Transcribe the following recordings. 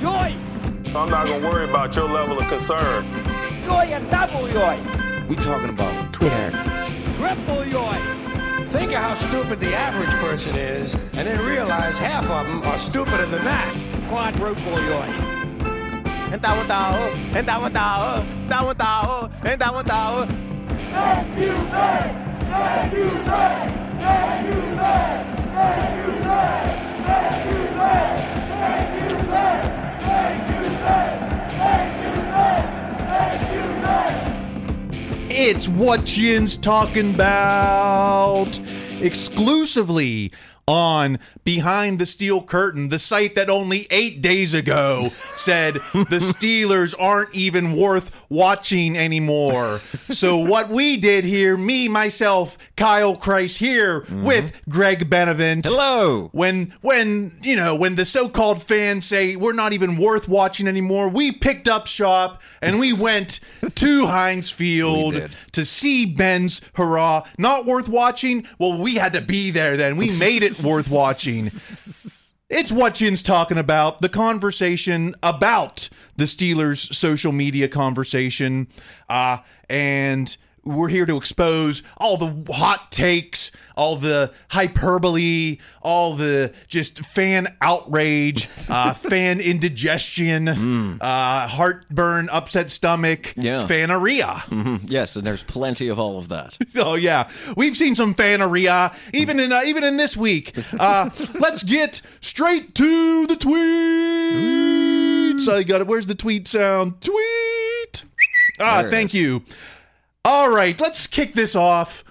Joy! I'm not gonna worry about your level of concern. Joy and double joy! We talking about Twitter. Triple joy! Think of how stupid the average person is, and then realize half of them are stupider than that. Quadruple joy! En tao tao, en tao tao, tao tao, en tao tao. It's what Yinz talking about. Exclusively on Behind the Steel Curtain, the site that only eight days ago said the Steelers aren't even worth watching anymore. So, what we did here, me, myself, Kyle Chrise here mm-hmm. with Greg Benevent. Hello. When, when, you know, when the so called fans say we're not even worth watching anymore, we picked up shop and we went to Heinz Field to see Ben's hurrah. Not worth watching? Well, we had to be there then. We made it worth watching. It's what Yinz talking about the conversation about the Steelers' social media conversation. Uh, and we're here to expose all the hot takes, all the hyperbole, all the just fan outrage, uh, fan indigestion, uh, heartburn, upset stomach, Yeah. faneria. Yes, and there's plenty of all of that. Oh yeah, we've seen some faneria even in uh, even in this week. Uh, let's get straight to the tweets. I got it. Where's the tweet sound? Tweet. Ah, thank is. you. All right, let's kick this off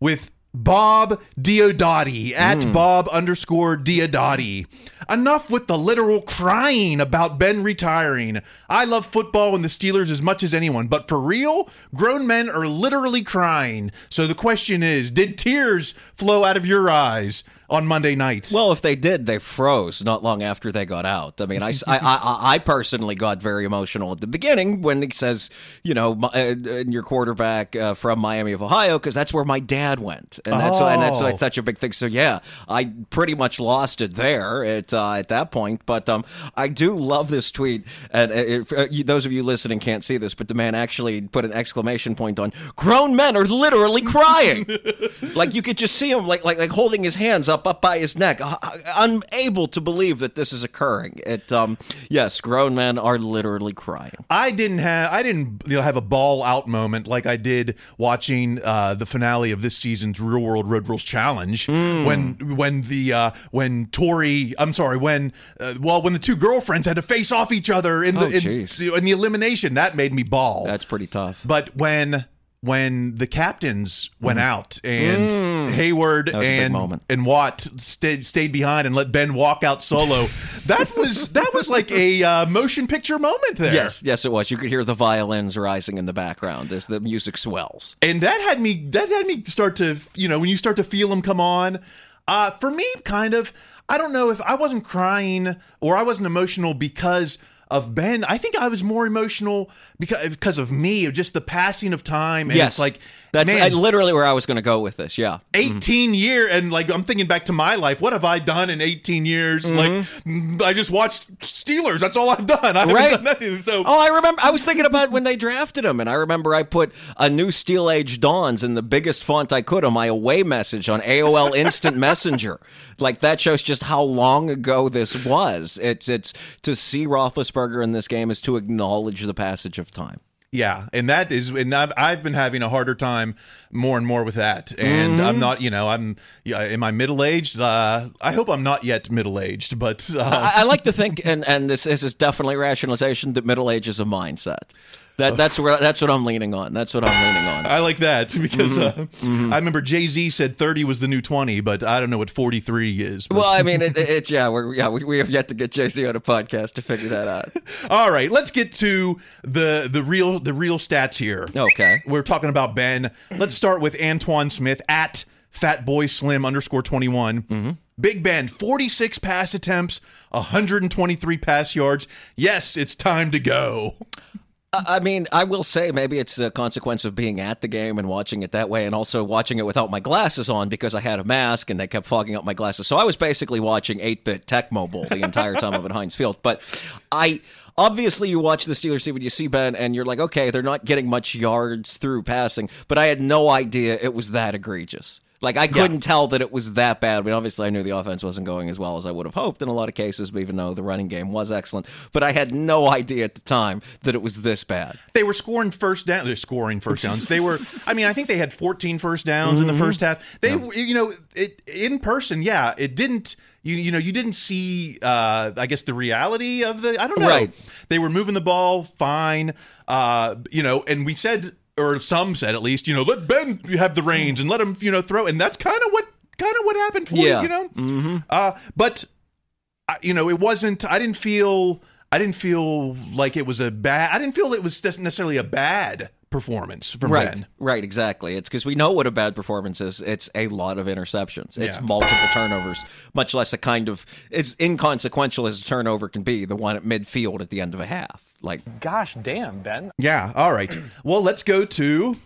with Bob Diodati at Hmm. Bob underscore Diodati. Enough with the literal crying about Ben retiring. I love football and the Steelers as much as anyone, but for real, grown men are literally crying. So the question is, did tears flow out of your eyes on Monday night? Well, if they did, they froze not long after they got out. I mean, I, I, I, I personally got very emotional at the beginning when he says, you know, my, uh, your quarterback uh, from Miami of Ohio, because that's where my dad went, and that's and that's Oh. it's such a big thing. So yeah, I pretty much lost it there at uh, at that point. But um, I do love this tweet, and uh, if, uh, you, those of you listening can't see this, but the man actually put an exclamation point on. Grown men are literally crying. like you could just see him like like like holding his hands up up by his neck, uh, unable to believe that this is occurring. It um yes, grown men are literally crying. I didn't have I didn't you know, have a ball out moment like I did watching uh, the finale of this season's Real World Road Rules Challenge Hmm. when when the uh, when Tori I'm sorry when uh, well when the two girlfriends had to face off each other in the Oh, in, in the elimination that made me ball. That's pretty tough. but when when the captains went out and Heyward a big and and Watt stayed stayed behind and let Ben walk out solo, that was that was like a uh, motion picture moment there. Yes, yes, it was. You could hear the violins rising in the background as the music swells. and that had me that had me start to you know when you start to feel them come on uh for me kind of i don't know if i wasn't crying or i wasn't emotional because of ben i think i was more emotional because because of me of just the passing of time and Yes. it's like That's Man. literally where I was going to go with this. Yeah. 18 year and like I'm thinking back to my life. What have I done in 18 years? Like mm, I just watched Steelers. That's all I've done. I haven't Right. done nothing. So Oh, I remember. I was thinking about when they drafted him, and I remember I put a new Steel Age Dawns in the biggest font I could on my away message on AOL Instant Messenger. Like that shows just how long ago this was. It's it's to see Roethlisberger in this game is to acknowledge the passage of time. Yeah, and that is and I've I've been having a harder time more and more with that. And Mm-hmm. I'm not, you know, I'm yeah, am I middle aged? Uh, I hope I'm not yet middle aged, but uh, I, I like to think, and and this, this is definitely rationalization that middle age is a mindset. That that's where that's what I'm leaning on. That's what I'm leaning on. I like that because Mm-hmm. uh, I remember Jay Z said 30 was the new 20, but I don't know what 43 is. But- Well, I mean, it, it's yeah, we're yeah, we, we have yet to get Jay Z on a podcast to figure that out. All right, let's get to the the real the real stats here. Okay. We're talking about Ben. Let's start with Antoine Smith at Fatboy Slim underscore 21. Mm-hmm. Big Ben, 46 pass attempts, 123 pass yards. Yes, it's time to go. I mean, I will say maybe it's a consequence of being at the game and watching it that way, and also watching it without my glasses on because I had a mask and they kept fogging up my glasses. So I was basically watching 8 bit Tecmo Bowl the entire time I'm at Heinz Field. But I. Obviously, you watch the Steelers team when you see Ben, and you're like, okay, they're not getting much yards through passing, but I had no idea it was that egregious. Like, I couldn't tell that it was that bad. I mean, obviously, I knew the offense wasn't going as well as I would have hoped in a lot of cases, even though the running game was excellent. But I had no idea at the time that it was this bad. They were scoring first down. They're scoring first downs. They were. I mean, I think they had 14 first downs in the first half. They, you know, it in person. Yeah, it didn't. You you know you didn't see. Uh, I guess the reality of the. I don't know. Right. They were moving the ball fine. Uh, you know, and we said, or some said at least, you know, let Ben have the reins and let him, you know, throw. And that's kind of what kind of what happened for Yeah. you know. Mm-hmm. Uh, but I- you know, it wasn't. I didn't feel. I didn't feel like it was a bad. I didn't feel it was necessarily a bad performance from Right, Ben. right, exactly. It's because we know what a bad performance is. It's a lot of interceptions. It's Yeah. multiple turnovers, much less a kind of as inconsequential as a turnover can be. The one at midfield at the end of a half, like Gosh damn, Ben. Yeah. All right. Well, let's go to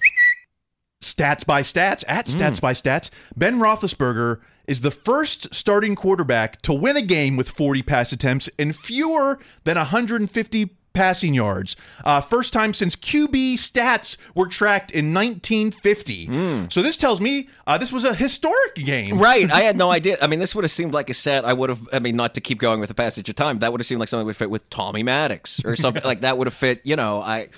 stats by stats. At mm. stats by stats, Ben Roethlisberger is the first starting quarterback to win a game with 40 pass attempts and fewer than 150 passing yards. Uh, first time since QB stats were tracked in 1950. So this tells me uh, this was a historic game. Right. I had no idea. I mean, this would have seemed like a stat I would have, I mean, not to keep going with the passage of time, that would have seemed like something that would fit with Tommy Maddox or something like that would have fit, you know. I,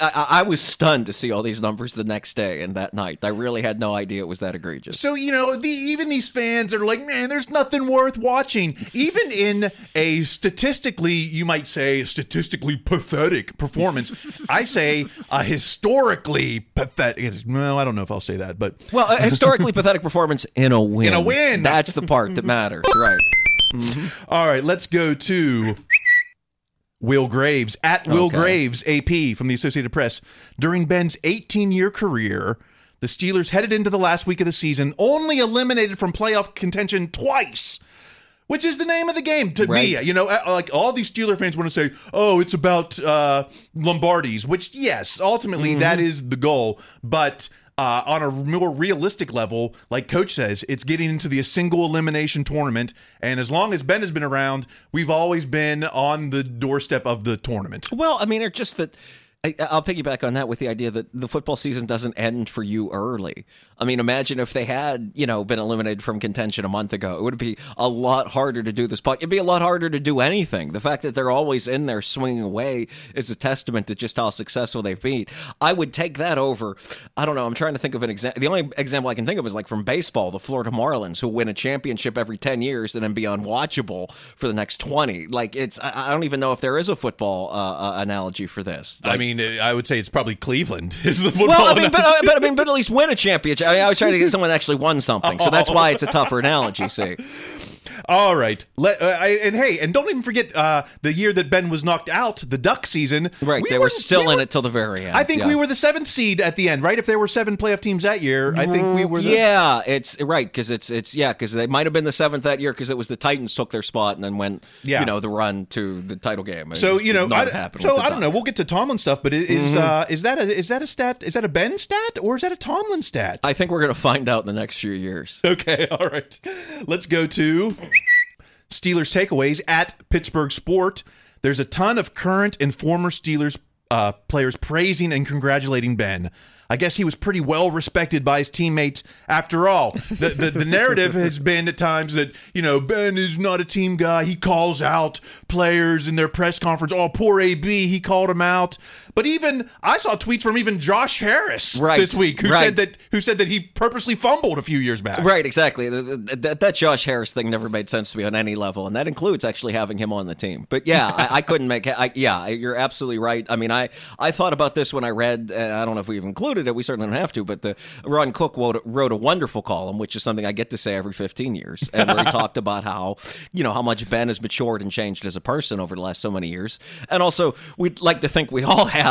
I I was stunned to see all these numbers the next day and that night. I really had no idea it was that egregious. So you know, the, even these fans are like, man, there's nothing worth watching. Even in a statistically, you might say, statistically pathetic performance, I say a historically pathetic. Well, I don't know if I'll say that, but Well, a historically pathetic performance in a win. In a win. That's the part that matters, right? Mm-hmm. all right, let's go to. Will Graves at Will Okay. Graves AP from the Associated Press. During Ben's 18 year career, the Steelers headed into the last week of the season only eliminated from playoff contention twice. Which is the name of the game to me. You know, like all these Steeler fans want to say, "Oh, it's about uh, Lombardi's," which yes, ultimately that is the goal. But uh, on a more realistic level, like Coach says, it's getting into the single elimination tournament. And as long as Ben has been around, we've always been on the doorstep of the tournament. Well, I mean, it's just that. I'll piggyback on that with the idea that the football season doesn't end for you early. I mean, imagine if they had, you know, been eliminated from contention a month ago. It would be a lot harder to do this. Pod- It'd be a lot harder to do anything. The fact that they're always in there swinging away is a testament to just how successful they've been. I would take that over. I don't know. I'm trying to think of an example. The only example I can think of is like from baseball, the Florida Marlins, who win a championship every 10 years and then be unwatchable for the next 20. Like, it's, I, I don't even know if there is a football uh, uh, analogy for this. I mean, I would say it's probably Cleveland is the football. well, I mean, but, uh, but I mean, but at least win a championship. I, I was trying to get someone actually won something, so that's oh. why it's a tougher analogy. See, All right. Let, uh, I, and hey, and don't even forget uh, the year that Ben was knocked out, the Duck season. Right, We they were, still in it till the very end. I think yeah. we were the seventh seed at the end, right? If there were seven playoff teams that year, I think we were. The, yeah, it's right because it's it's yeah because they might have been the seventh that year because it was the Titans took their spot and then went Yeah. you know the run to the title game. It So you know, I, so I don't know. We'll get to Tomlin stuff, but is is, Mm-hmm. uh, is that a is that a stat? Is that a Ben stat or is that a Tomlin stat? I think we're going to find out in the next few years. Okay, all right. Let's go to Steelers takeaways at Pittsburgh Sport. There's a ton of current and former Steelers uh, players praising and congratulating Ben. I guess he was pretty well respected by his teammates after all. The, the the narrative has been at times that, you know, Ben is not a team guy. He calls out players in their press conference. Oh, poor AB, he called him out. But even I saw tweets from even Josh Harris Right, this week who right. said that who said that he purposely fumbled a few years back. Right, exactly. Th- th- That, that Josh Harris thing never made sense to me on any level, and that includes actually having him on the team. But yeah, I, I couldn't make. I, yeah, you're absolutely right. I mean, I I thought about this when I read. And I don't know if we've included it. We certainly don't have to. But the Ron Cook wrote, wrote a wonderful column, which is something I get to say every 15 years, and where he talked about how you know how much Ben has matured and changed as a person over the last so many years, and also we'd like to think we all have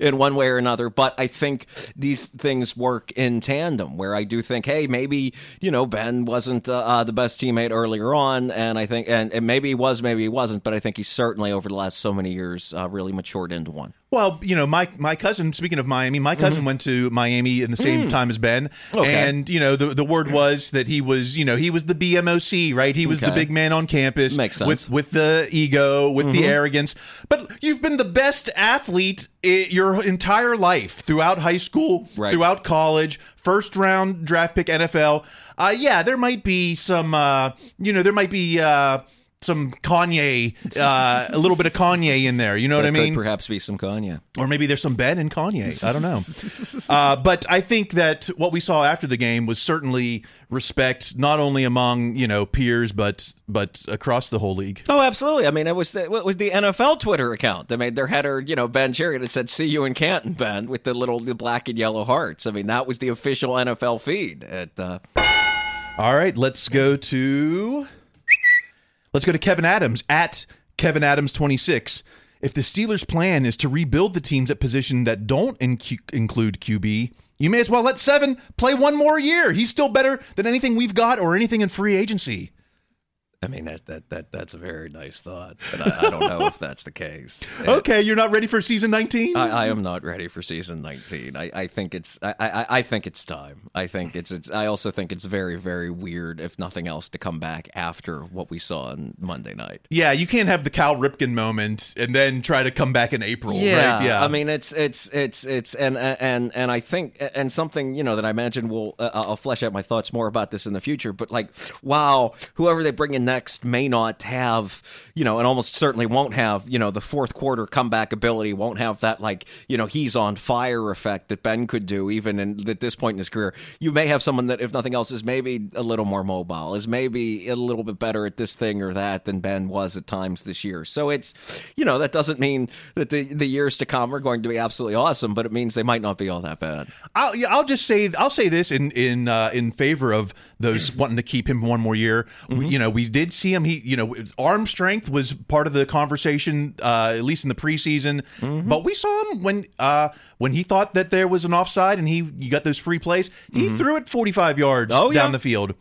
in one way or another. But I think these things work in tandem, where I do think, hey, maybe you know Ben wasn't uh, uh, the best teammate earlier on, and I think, and, and maybe he was, maybe he wasn't, but I think he certainly over the last so many years uh, really matured into one. Well, you know, my my cousin. Speaking of Miami, my cousin went to Miami in the same time as Ben, Mm-hmm. Okay. and you know, the the word was that he was, you know, he was the BMOC, right? He was the big man on campus, Makes sense. Mm-hmm. with with the ego, with the arrogance. But you've been the best athlete i- your entire life, throughout high school, Right. throughout college, first round draft pick NFL. Uh, yeah, there might be some, uh, you know, there might be. Uh, some Kanye, uh, a little bit of Kanye in there. You know what I mean? Perhaps be some Kanye. or maybe there's some Ben and Kanye. I don't know. uh, but I think that what we saw after the game was certainly respect, not only among you know peers, but but across the whole league. Oh, absolutely. I mean, it was the, it was the NFL Twitter account. I mean, their header, you know, Ben Chariot had said, "See you in Canton, Ben," with the little the black and yellow hearts. I mean, that was the official NFL feed. At, uh, All right, let's go to let's go to Kevin Adams at Kevin Adams twenty six. If the Steelers' plan is to rebuild the teams at position that don't incu- include QB, you may as well let Seven play one more year. He's still better than anything we've got or anything in free agency. I mean, that, that that that's a very nice thought, but I, I don't know if that's the case. Okay, you're not ready for season 19? I, I am not ready for season 19. I, I think it's I, I, I think it's time. I think it's it's I also think it's very very weird if nothing else to come back after what we saw on Monday night. yeah, you can't have the Cal Ripken moment and then try to come back in April, Yeah, right? Yeah. I mean it's it's it's it's and and and I think and something you know that I imagine will uh, I'll flesh out my thoughts more about this in the future. But like, wow, whoever they bring in next may not have you know, and almost certainly won't have you know the fourth quarter comeback ability. Won't have that like you know he's on fire effect that Ben could do even in, at this point in his career. You may have someone that if nothing else is maybe a little more mobile, is maybe a little bit better at this thing or that than Ben was at times this year. So it's you know that doesn't mean that the the years to come are going to be absolutely awesome, but it means they might not be all that bad. I'll, I'll just say I'll say this in in uh, in favor of those wanting to keep him one more year. We, you know, we did see him. He, you know, arm strength was part of the conversation, uh, at least in the preseason. But we saw him when uh, when he thought that there was an offside and he you got those free plays. He threw it forty five yards Oh, yeah. down the field.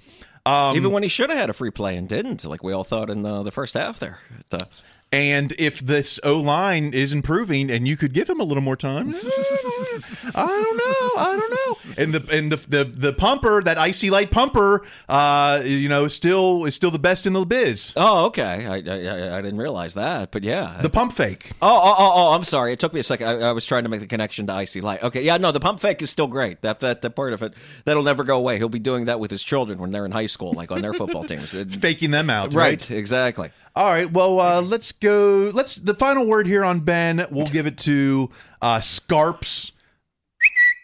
Um, Even when he should have had a free play and didn't, like we all thought in the, the first half there. But, uh, And if this O line is improving, and you could give him a little more time, I don't know, I don't know. And the and the the, the pumper, that icy light pumper, uh, you know, still is still the best in the biz. oh, okay. I, I I didn't realize that, but yeah. The pump fake. Oh, oh, oh, oh, I'm sorry. It took me a second. I, I was trying to make the connection to icy light. Okay, yeah, no, the pump fake is still great. That that that part of it that'll never go away. He'll be doing that with his children when they're in high school, like on their football teams. Faking them out, right? right, exactly. All right. Well, uh, let's go. Let's the final word here on Ben. We'll give it to uh, Scarps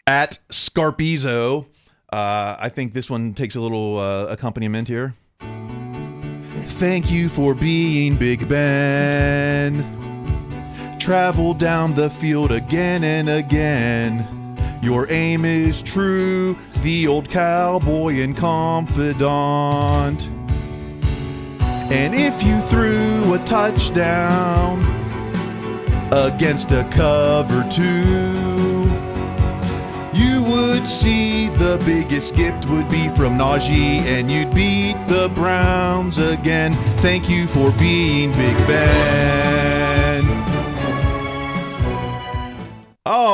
at Scarpizo. Uh, I think this one takes a little uh, accompaniment here. Thank you for being Big Ben. Travel down the field again and again. Your aim is true, the old cowboy and confidant. And if you threw a touchdown against a cover two, you would see the biggest gift would be from Najee, and you'd beat the Browns again. Thank you for being Big Ben.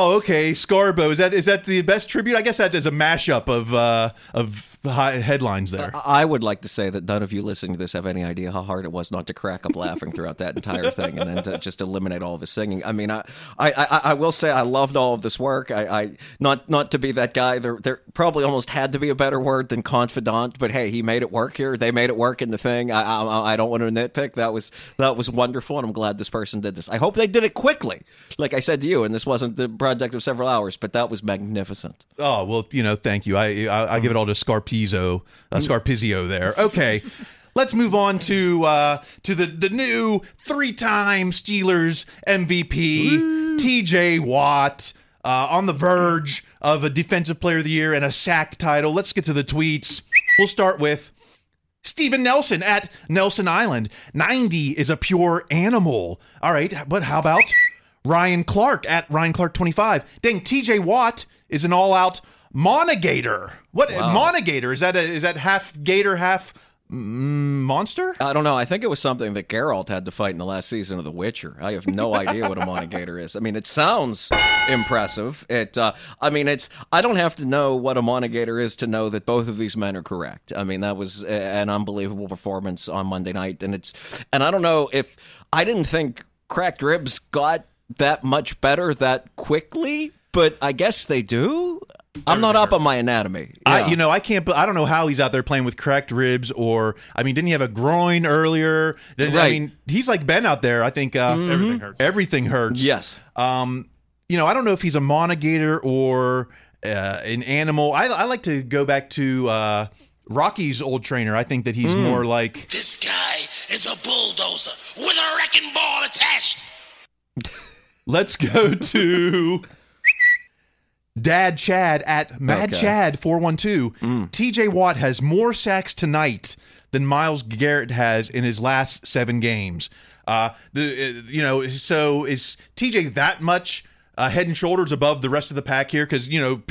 Oh, okay, Scarbo. Is that is that the best tribute? I guess that is a mashup of uh, of headlines there. I would like to say that none of you listening to this have any idea how hard it was not to crack up laughing throughout that entire thing, and then to just eliminate all of his singing. I mean, I, I, I, I will say I loved all of this work. I, I not not to be that guy. There, there probably almost had to be a better word than confidant, but hey, he made it work here. They made it work in the thing. I, I, I don't want to nitpick. That was that was wonderful, and I'm glad this person did this. I hope they did it quickly, like I said to you, and this wasn't the project of several hours, but that was magnificent. Oh well, you know, thank you. I I, I give it all to Scarpizzo, uh, Scarpizio there. Okay, let's move on to uh, to the the new three-time Steelers MVP, T.J. Watt, uh, on the verge of a Defensive Player of the Year and a sack title. Let's get to the tweets. We'll start with. Stephen Nelson at Nelson Island. 90 is a pure animal. All right, but how about Ryan Clark at Ryan Clark 25? Dang, TJ Watt is an all out monogator. What monogator? Is that a, is that half gator, half mm, monster? I don't know. I think it was something that Geralt had to fight in the last season of The Witcher. I have no idea what a monogator is. I mean, it sounds impressive. It. Uh, I mean, it's. I don't have to know what a monogator is to know that both of these men are correct. I mean, that was an unbelievable performance on Monday night, and it's. And I don't know if I didn't think cracked ribs got that much better that quickly, but I guess they do. I'm not up on my anatomy. I, you know, I can't. I don't know how he's out there playing with cracked ribs, or I mean, didn't he have a groin earlier? Then, I Right. mean, he's like Ben out there. I think uh, everything hurts. Everything hurts. Yes. Um, you know, I don't know if he's a monogator or uh, an animal. I, I like to go back to uh, Rocky's old trainer. I think that he's Hmm. more like This guy is a bulldozer with a wrecking ball attached. Let's go to Dad Chad at Mad Okay. Chad 412. TJ Watt has more sacks tonight than Myles Garrett has in his last seven games. Uh, the uh, you know so is TJ that much uh, head and shoulders above the rest of the pack here? Because you know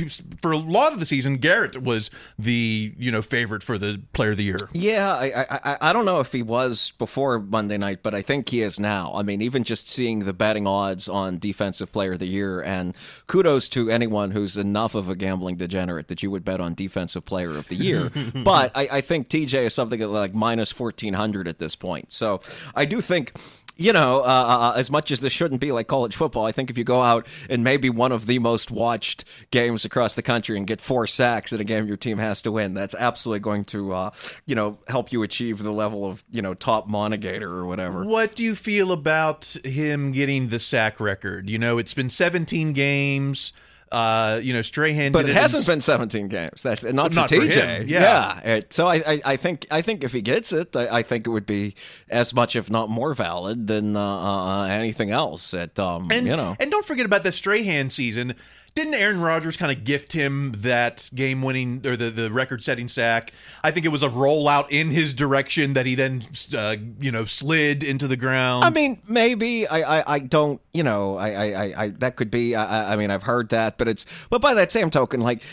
for a lot of the season, Garrett was the you know favorite for the Player of the Year. Yeah, I, I I- I don't know if he was before Monday night, but I think he is now. I mean, even just seeing the betting odds on Defensive Player of the Year, and kudos to anyone who's enough of a gambling degenerate that you would bet on Defensive Player of the Year. but I, I think TJ is something like minus fourteen hundred at this point. So I do think. You know, uh, uh, as much as this shouldn't be like college football, I think if you go out and maybe one of the most watched games across the country and get four sacks in a game your team has to win, that's absolutely going to, uh, you know, help you achieve the level of, you know, top monogator or whatever. What do you feel about him getting the sack record? You know, it's been 17 games. Uh, you know, Strahan, But did it hasn't been 17 games. That's not, Not for for TJ. him, yeah. It- so I, I, I think I think if he gets it, I, I think it would be as much, if not more, valid than uh, uh, anything else. At um, And you know, and don't forget about the Strahan season. Didn't Aaron Rodgers kind of gift him that game-winning or the, the record-setting sack? I think it was a rollout in his direction that he then, uh, you know, slid into the ground. I mean, maybe I, I, I don't, you know, I, I, I, I that could be. I, I- I mean, I've heard that, but it's, but by that same token, like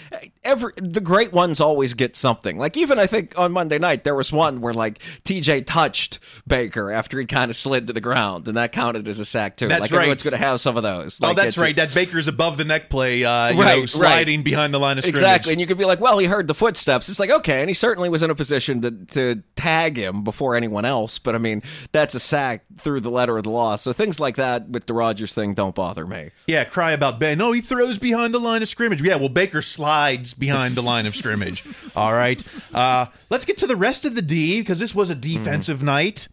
every the great ones always get something. Like even I think on Monday night there was one where like TJ touched Baker after he kind of slid to the ground, and that counted as a sack too. That's like right. everyone's going to have some of those. oh, that's right. That Baker's above the neck play, uh, you Right, know, right. sliding behind the line of scrimmage. Exactly, and you could be like, "Well, he heard the footsteps." It's like, okay, and he certainly was in a position to to tag him before anyone else. But I mean, that's a sack through the letter of the law. So things like that with the Rodgers thing don't bother me. Yeah, cry about Ben. No, he throws behind the line of scrimmage. Yeah, well, Baker slides behind the line of scrimmage. All right. Uh, let's get to the rest of the D because this was a defensive night.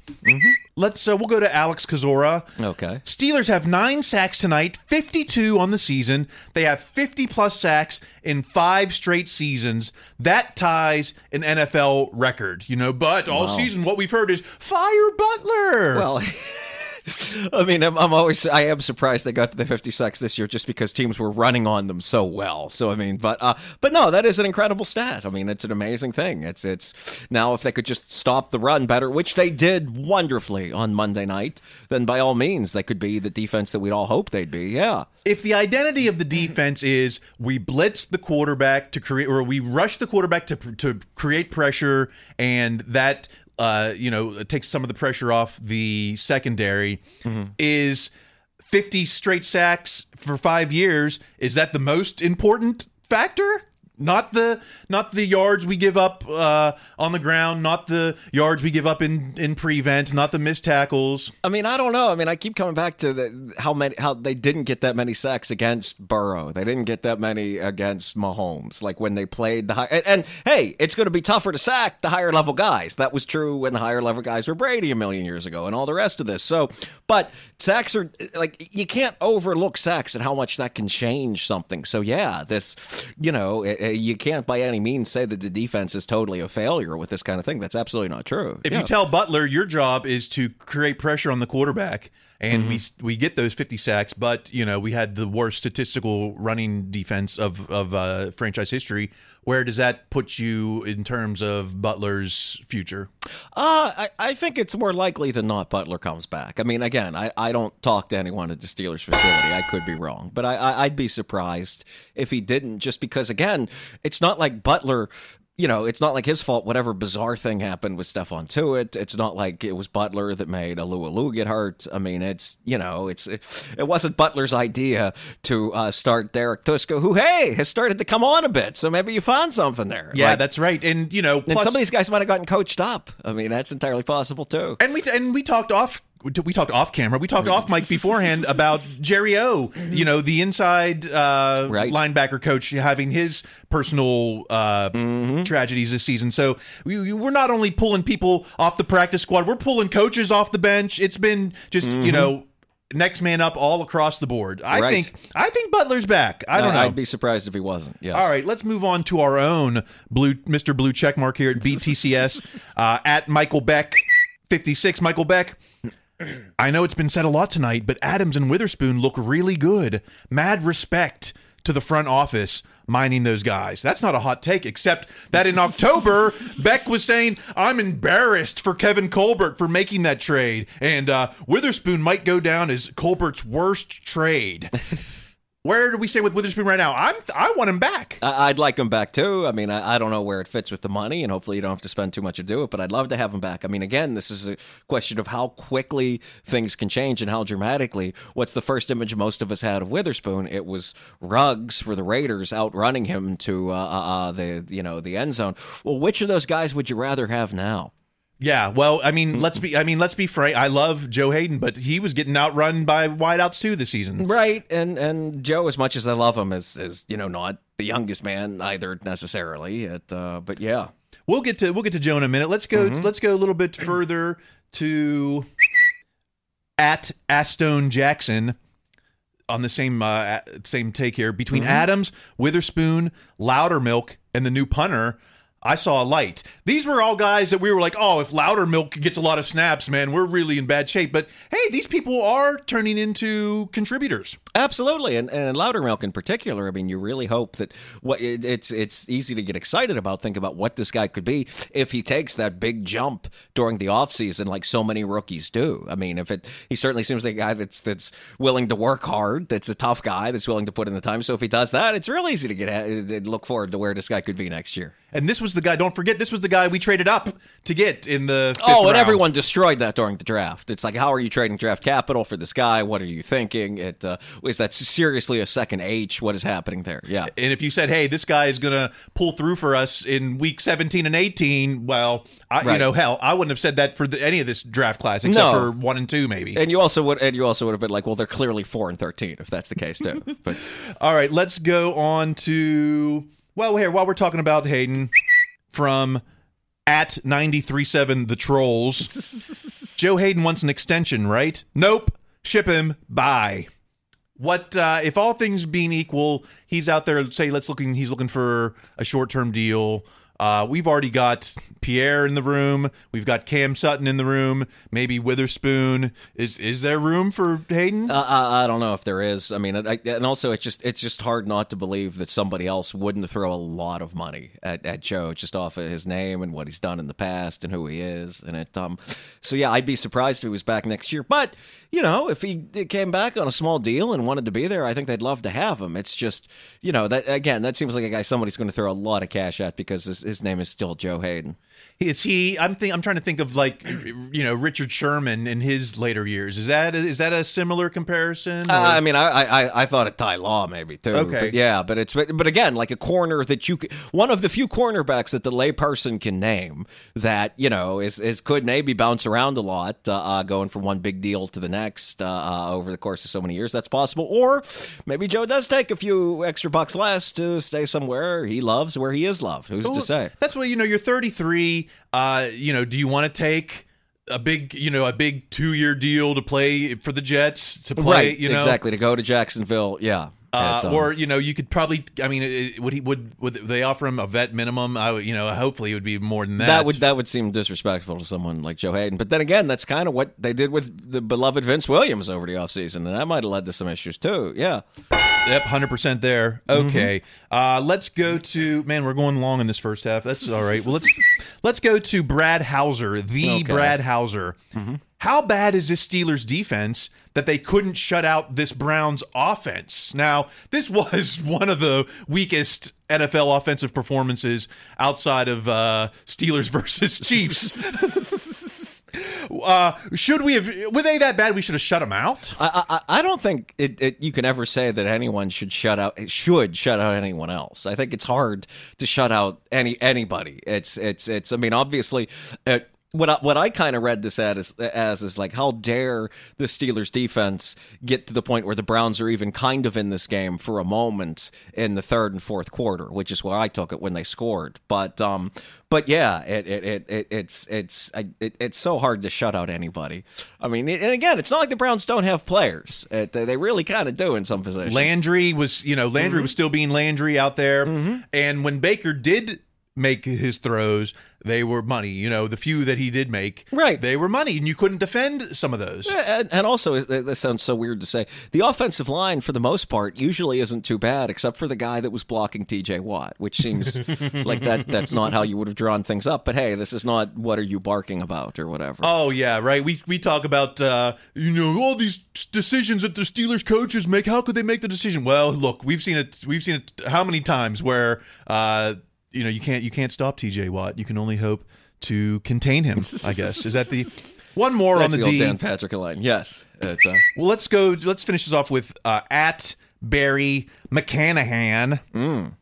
Let's. Uh, we'll go to Alex Kozora. Okay. Steelers have nine sacks tonight, 52 on the season. They have 50 plus sacks in five straight seasons. That ties an NFL record, you know. But all season, what we've heard is fire Butler. Well, I mean, I'm, I'm always I am surprised they got to the 50 sacks this year just because teams were running on them so well. So I mean, but uh, but no, that is an incredible stat. I mean, it's an amazing thing. It's it's now if they could just stop the run better, which they did wonderfully on Monday night, then by all means they could be the defense that we'd all hope they'd be. Yeah. if the identity of the defense is we blitz the quarterback to create or we rush the quarterback to to create pressure and that uh, you know it takes some of the pressure off the secondary is 50 straight sacks for 5 years. Is that the most important factor not the not the yards we give up uh, on the ground not the yards we give up in in prevent not the missed tackles I mean, I don't know. I mean, I keep coming back to the, how many how they didn't get that many sacks against Burrow. They didn't get that many against Mahomes. Like when they played the high and, and hey, it's going to be tougher to sack the higher level guys. That was true when the higher level guys were Brady a million years ago and all the rest of this. So, but sacks are like you can't overlook sacks and how much that can change something. So yeah, this you know eh, eh, you can't by any means say that the defense is totally a failure with this kind of thing. That's absolutely not true. If Yeah. you tell Butler your job is to create pressure on the quarterback, and we Mm-hmm. we get those fifty sacks, but you know we had the worst statistical running defense of of uh, franchise history. Where does that put you in terms of Butler's future? Uh, I, I think it's more likely than not Butler comes back. I mean, again, I, I don't talk to anyone at the Steelers facility. I could be wrong, but I, I, I'd be surprised if he didn't, just because, again, it's not like Butler. You know, it's not like his fault. Whatever bizarre thing happened with Stephon Tuitt, it's not like it was Butler that made Alualu get hurt. I mean, it's you know, it's it, it wasn't Butler's idea to uh, start Derrek Tuszka, who hey has started to come on a bit. So maybe you found something there. Yeah, Like, that's right. And you know, and some of these guys might have gotten coached up. I mean, that's entirely possible too. and we and we talked off. We talked off camera. We talked off mic beforehand about Jerry O. You know, the inside uh, Right. linebacker coach having his personal uh, Mm-hmm. tragedies this season. So we, we're not only pulling people off the practice squad, we're pulling coaches off the bench. It's been just you know next man up all across the board. I Mm-hmm. Right. think I think Butler's back. I don't know. I'd be surprised if he wasn't. Yes. All right, let's move on to our own blue Mr. Blue checkmark here at BTSC uh, at Michael Beck, fifty six. Michael Beck. I know it's been said a lot tonight, but Adams and Witherspoon look really good. Mad respect to the front office mining those guys. That's not a hot take, except that in October, Beck was saying, I'm embarrassed for Kevin Colbert for making that trade. And uh, Witherspoon might go down as Colbert's worst trade. Where do we stay with Witherspoon right now? I'm I want him back. I- I'd like him back too. I mean, I, I don't know where it fits with the money, and hopefully you don't have to spend too much to do it. But I'd love to have him back. I mean, again, this is a question of how quickly things can change and how dramatically. What's the first image most of us had of Witherspoon? It was Ruggs for the Raiders outrunning him to uh, uh, uh, the you know the end zone. Well, which of those guys would you rather have now? Yeah, well, I mean, let's be I mean, let's be frank. I love Joe Haden, but he was getting outrun by wideouts too this season. Right, and and Joe, as much as I love him, is is you know not the youngest man either necessarily. At, uh, but yeah, We'll get to we'll get to Joe in a minute. Let's go let's go a little bit further to at Astone Jackson on the same uh, same take here between Adams, Witherspoon, Loudermilk, and the new punter. I saw a light. These were all guys that we were like, oh, if Loudermilk gets a lot of snaps, man, we're really in bad shape. But hey, these people are turning into contributors. Absolutely, and and Loudermilk in particular. I mean, you really hope that what it, it's it's easy to get excited about. Think about what this guy could be if he takes that big jump during the offseason like so many rookies do. I mean, if it he certainly seems like a guy that's that's willing to work hard. That's a tough guy. That's willing to put in the time. So if he does that, it's real easy to get at, look forward to where this guy could be next year. And this was the guy. Don't forget, this was the guy we traded up to get in the. fifth Oh, and round. everyone destroyed that during the draft. It's like, how are you trading draft capital for this guy? What are you thinking? It uh, is that seriously a second H? What is happening there? Yeah. And if you said, "Hey, this guy is going to pull through for us in week 17 and 18," well, I, you know, hell, I wouldn't have said that for the, any of this draft class except No. for one and two, maybe. And you also would, and you also would have been like, well, they're clearly four and thirteen if that's the case too. But All right, let's go on to well, here while we're talking about Haden from at 937 the trolls. Joe Haden wants an extension, right? Nope. Ship him. Bye. What uh, if all things being equal, he's out there say let's looking he's looking for a short-term deal Uh, we've already got Pierre in the room. We've got Cam Sutton in the room. Maybe Witherspoon. Is is there room for Haden? Uh, I, I don't know if there is. I mean, I, and also it's just it's just hard not to believe that somebody else wouldn't throw a lot of money at, at Joe just off of his name and what he's done in the past and who he is. And it um, so yeah, I'd be surprised if he was back next year. But you know, if he came back on a small deal and wanted to be there, I think they'd love to have him. It's just you know that again, that seems like a guy somebody's going to throw a lot of cash at because his, his name is still Joe Haden. Is he? I'm think I'm trying to think of like you know Richard Sherman in his later years. Is that is that a similar comparison? Uh, I mean, I, I I thought of Ty Law maybe too. Okay. but yeah, but it's but, but again, like a corner that you could, one of the few cornerbacks that the layperson can name that you know is is could maybe bounce around a lot, uh, uh, going from one big deal to the next uh, uh, over the course of so many years. That's possible, or maybe Joe does take a few extra bucks less to stay somewhere he loves, where he is loved. Who's to say? That's what you know. You're 33. Uh, you know, do you want to take a big, you know, a big two year deal to play for the Jets to play? right, you know, exactly to go to Jacksonville. Yeah. Uh, At, um, or you know, you could probably. I mean, it- would he would would they offer him a vet minimum? I you know, hopefully it would be more than that. That would that would seem disrespectful to someone like Joe Haden. But then again, that's kind of what they did with the beloved Vince Williams over the offseason, and that might have led to some issues too. Yeah. Yep, hundred percent there. Mm-hmm. Okay, uh, let's go to man. We're going long in this first half. That's all right. Well, let's let's go to Brad Hauser, the Okay. Mm-hmm. Brad Hauser. How bad is this Steelers defense that they couldn't shut out this Browns offense? Now, this was one of the weakest NFL offensive performances outside of uh, Steelers versus Chiefs. uh, should we have? Were they that bad? We should have shut them out. I, I, I don't think it, it, you can ever say that anyone should shut out should shut out anyone else. I think it's hard to shut out any anybody. It's it's it's. I mean, obviously. Uh, what I, what I kind of read this as, as is like how dare the Steelers defense get to the point where the Browns are even kind of in this game for a moment in the third and fourth quarter, which is where I took it when they scored. But um, but yeah, it it, it, it it's it's it, it's so hard to shut out anybody. I mean, and again, it's not like the Browns don't have players. It, they they really kind of do in some positions. Landry was, you know, Landry Mm-hmm. was still being Landry out there. And when Baker did make his throws, they were money. You know, the few that he did make, Right. They were money, and you couldn't defend some of those. And, and also, this sounds so weird to say. The offensive line, for the most part, usually isn't too bad, except for the guy that was blocking T.J. Watt, which seems like that. That's not how you would have drawn things up. But hey, this is not what are you barking about or whatever. Oh yeah, right. We we talk about uh, you know all these decisions that the Steelers coaches make. How could they make the decision? Well, look, we've seen it. We've seen it how many times where uh, you know you can't you can't stop T.J. Watt. You can only hope to contain him. I guess is that the one more That's on the, the D. Dan Patrick line. Yes. It, uh, Well, let's go. Let's finish this off with uh, at Barry McCanahan. Mm.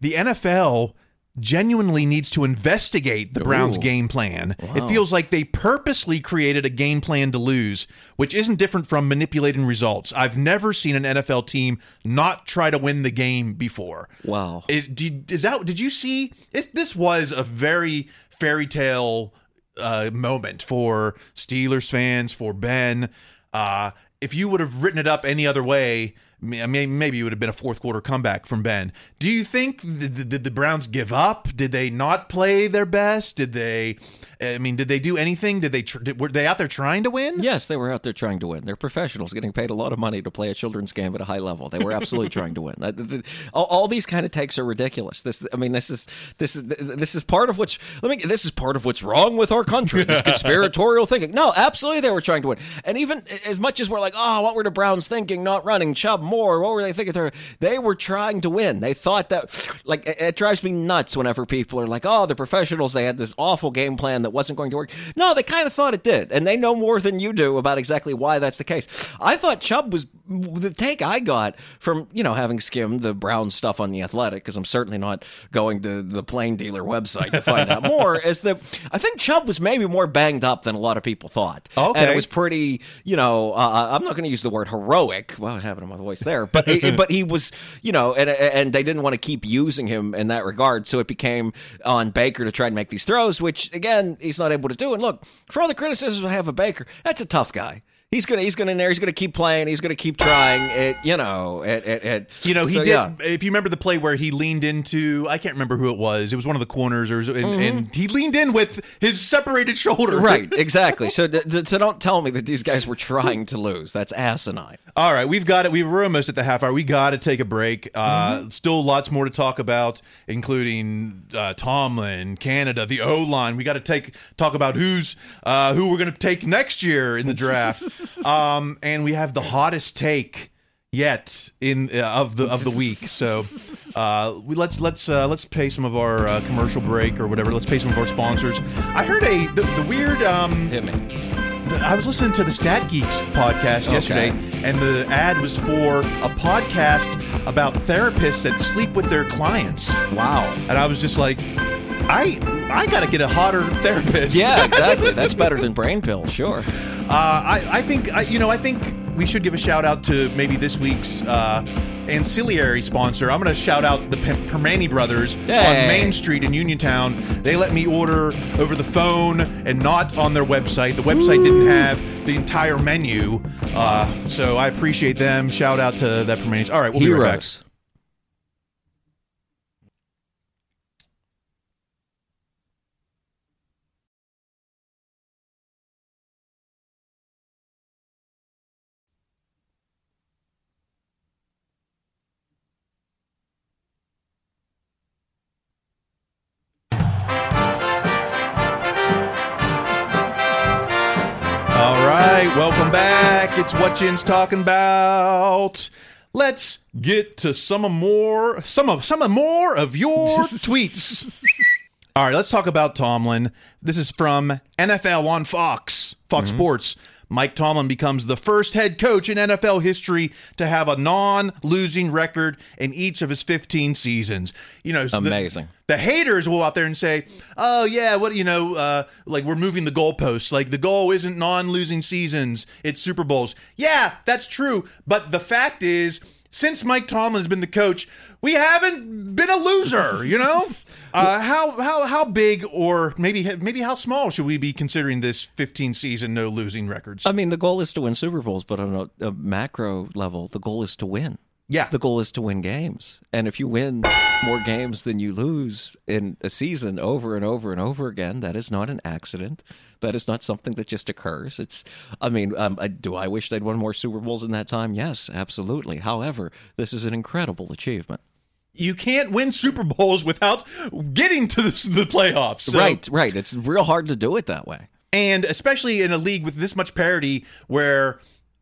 The NFL genuinely needs to investigate the Browns' Ooh. game plan. It feels like they purposely created a game plan to lose, which isn't different from manipulating results. I've never seen an NFL team not try to win the game before. Wow. Is did, is that? Did you see? It, this was a very fairy tale uh, moment for Steelers fans, for Ben. Uh, if you would have written it up any other way, maybe it would have been a fourth quarter comeback from Ben. Do you think th- th- did the Browns give up? Did they not play their best? Did they? I mean, did they do anything? Did they? Tr- did, were they out there trying to win? Yes, they were out there trying to win. They're professionals getting paid a lot of money to play a children's game at a high level. They were absolutely trying to win. That- th- th- All, all these kind of takes are ridiculous. This, I mean, this is this is this is part of what's. Let me. This is part of what's wrong with our country. This conspiratorial thinking. No, absolutely, they were trying to win. And even as much as we're like, oh, what were the Browns thinking? Not running Chubb more. What were they thinking? They- They were trying to win. They thought that. Like it, it drives me nuts whenever people are like, oh, the professionals. They had this awful game plan that wasn't going to work. No, they kind of thought it did, and they know more than you do about exactly why that's the case. I thought Chubb was the take I got from you know having skimmed the Brown stuff on the Athletic because I'm certainly not going to the Plain Dealer website to find out more. Is that I think Chubb was maybe more banged up than a lot of people thought. Okay. and it was pretty. You know, uh, I'm not going to use the word heroic. Well, I have it in my voice there, but but he was. You know, and and they didn't want to keep using him in that regard, so it became on Baker to try and make these throws, which again he's not able to do. And look, for all the criticisms I have of Baker, that's a tough guy. He's gonna he's gonna in there. He's gonna keep playing. He's gonna keep trying. It you know. It, it, it You know, he so, did. yeah. If you remember the play where he leaned into, I can't remember who it was. It was one of the corners, or and, Mm-hmm. and he leaned in with his separated shoulder. Right, exactly. So, so don't tell me that these guys were trying to lose. That's asinine. All right, we've got it. We were almost at the half hour. We got to take a break. Uh, Mm-hmm. Still, lots more to talk about, including uh, Tomlin, Canada, the O line. We got to take talk about who's uh, who we're going to take next year in the draft. um, and we have the hottest take yet in uh, of the of the week. So uh, we let's let's uh, let's pay some of our uh, commercial break or whatever. Let's pay some of our sponsors. I heard a the, the weird. Um, Hit me. I was listening to the Stat Geeks podcast yesterday, and the ad was for a podcast about therapists that sleep with their clients. Wow. And I was just like, I I got to get a hotter therapist. Yeah, exactly. That's better than brain pills. Sure. Uh, I, I think I, you know I think we should give a shout out to maybe this week's uh, ancillary sponsor. I'm going to shout out the Permani Brothers Hey. on Main Street in Uniontown. They let me order over the phone and not on their website. The website didn't have the entire menu, uh, so I appreciate them. Shout out to that Permani. All right, we'll be right back. It's what Yinz talking about. Let's get to some of more some of some of more of your tweets. All right, let's talk about Tomlin. This is from NFL on Fox, Fox mm-hmm. Sports. Mike Tomlin becomes the first head coach in NFL history to have a non-losing record in each of his 15 seasons. You know, Amazing. the haters will out there and say, "Oh yeah, what you know, uh, like we're moving the goalposts. Like the goal isn't non-losing seasons; it's Super Bowls." Yeah, that's true. But the fact is, since Mike Tomlin has been the coach, we haven't been a loser. You know, uh, how how how big or maybe maybe how small should we be considering this 15 season no losing records? I mean, the goal is to win Super Bowls, but on a, a macro level, the goal is to win. Yeah, The goal is to win games. And if you win more games than you lose in a season over and over and over again, that is not an accident. That is not something that just occurs. It's, I mean, um, I, do I wish they'd won more Super Bowls in that time? Yes, absolutely. However, this is an incredible achievement. you can't win Super Bowls without getting to the, the playoffs. So- right, right. It's real hard to do it that way. and especially in a league with this much parity where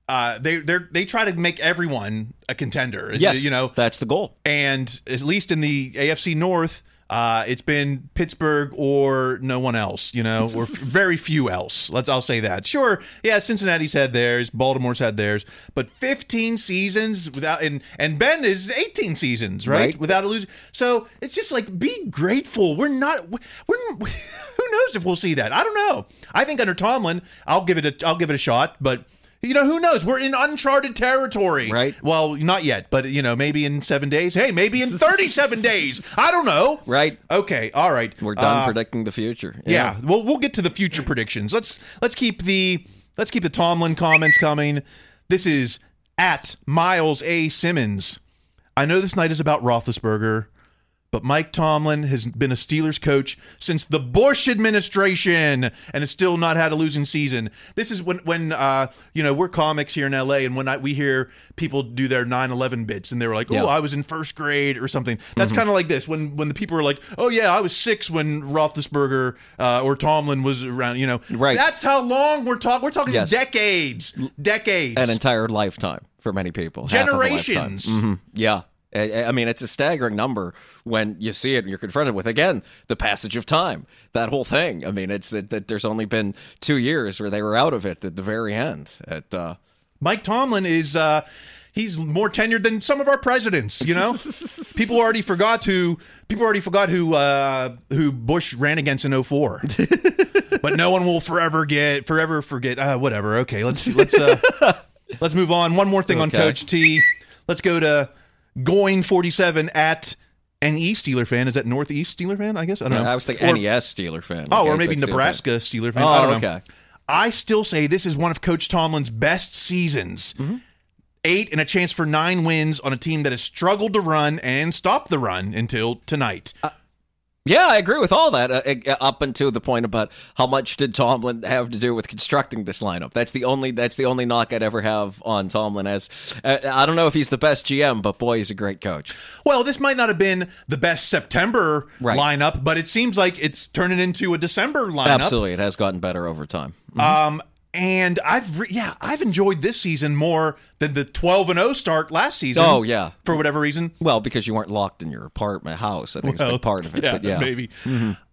uh, they they they try to make everyone a contender. Yes, you know, that's the goal. and at least in the AFC North. Uh, it's been Pittsburgh or no one else, you know, or very few else. Let's I'll say that. Sure, yeah, Cincinnati's had theirs, Baltimore's had theirs, but 15 seasons without and and Ben is 18 seasons, right? Right. Without a losing. So it's just like be grateful. We're not. We're. Who knows if we'll see that? I don't know. I think under Tomlin, I'll give it a I'll give it a shot, but. You know who knows? We're in uncharted territory, Right. Well, not yet, but you know, maybe in seven days. Hey, maybe in thirty-seven days. I don't know. Right. Okay. All right. We're done Uh, predicting the future. yeah. Well, we'll get to the future predictions. Let's let's keep the let's keep the Tomlin comments coming. This is at Miles A. Simmons. I know this night is about Roethlisberger, but Mike Tomlin has been a Steelers coach since the Bush administration and has still not had a losing season. This is when when uh, you know we're comics here in LA, and when I, we hear people do their 9/11 bits, and they were like, "Oh, Yeah. I was in first grade" or something. That's kind of like this when when the people are like, "Oh yeah, I was six when Roethlisberger uh, or Tomlin was around." You know, Right. That's how long we're talking. We're talking Yes. decades, decades. An entire lifetime for many people. half of a lifetime. Generations. Mhm. Yeah. I mean, it's a staggering number when you see it and you're confronted with, again, the passage of time. That whole thing. I mean, it's that, that there's only been two years where they were out of it at the very end. At, uh, Mike Tomlin is uh he's more tenured than some of our presidents, you know? people already forgot who people already forgot who uh who Bush ran against in 04. but no one will forever get forever forget uh whatever. Okay, let's let's uh let's move on. One more thing on Coach T. Let's go to Going 47 at an East Steeler fan. Is that Northeast Steeler fan? I guess I don't know. I was thinking Or- NES Steeler fan. Oh, or maybe Apex Steeler Nebraska Steeler fan. Oh, I don't oh, know. okay. I still say this is one of Coach Tomlin's best seasons. Mm-hmm. Eight and a chance for nine wins on a team that has struggled to run and stop the run until tonight. Uh, Yeah, I agree with all that. Uh, up until the point about how much did Tomlin have to do with constructing this lineup? That's the only that's the only knock I'd ever have on Tomlin. As uh, I don't know if he's the best GM, but boy, he's a great coach. Well, this might not have been the best September Right. lineup, but it seems like it's turning into a December lineup. Absolutely, it has gotten better over time. Um, and I've re- yeah, I've enjoyed this season more than the 12 and 0 start last season. Oh, yeah. for whatever reason. Well, because you weren't locked in your apartment house, I think Well, big part of it. Yeah, but yeah, maybe.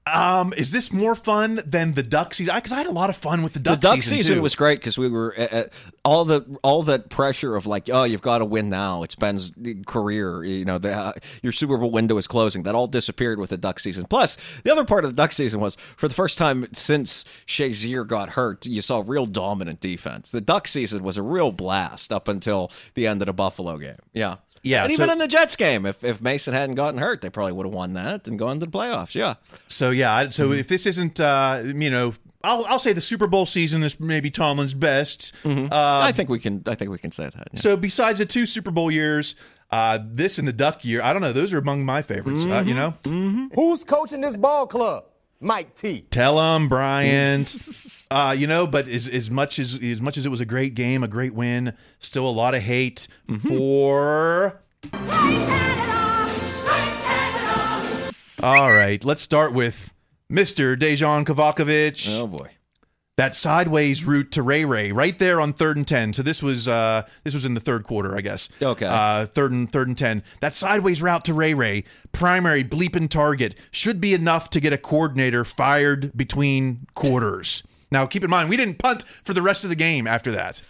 Um, is this more fun than the duck season? Because I had a lot of fun with the the duck, duck season, season was great because we were uh, uh, all the all that pressure of like oh you've got to win now it's Ben's career you know the, uh, your Super Bowl window is closing that all disappeared with the duck season plus the other part of the duck season was for the first time since Shazier got hurt you saw real dominant defense the duck season was a real blast up until the end of the Buffalo game yeah Yeah, and even in the Jets game if if Mason hadn't gotten hurt they probably would have won that and gone to the playoffs yeah So yeah, I- Mm-hmm. so if this isn't, uh, you know, I'll I'll say the Super Bowl season is maybe Tomlin's best. Mm-hmm. Uh, I think we can I think we can say that yeah. So besides the two Super Bowl years, uh, this and the Duck year, I don't know. Those are among my favorites. Uh, you know, Who's coaching this ball club? Mike T. tell them, Brian. uh, you know, but as as much as as much as it was a great game, a great win, still a lot of hate for. All right, let's start with Mr. Dejan Kovacevic. oh boy that sideways route to Ray Ray right there on third and ten. So this was uh this was in the third quarter, I guess. Okay. Uh third and third and ten. That sideways route to Ray Ray, primary bleeping target, should be enough to get a coordinator fired between quarters. Now keep in mind, we didn't punt for the rest of the game after that.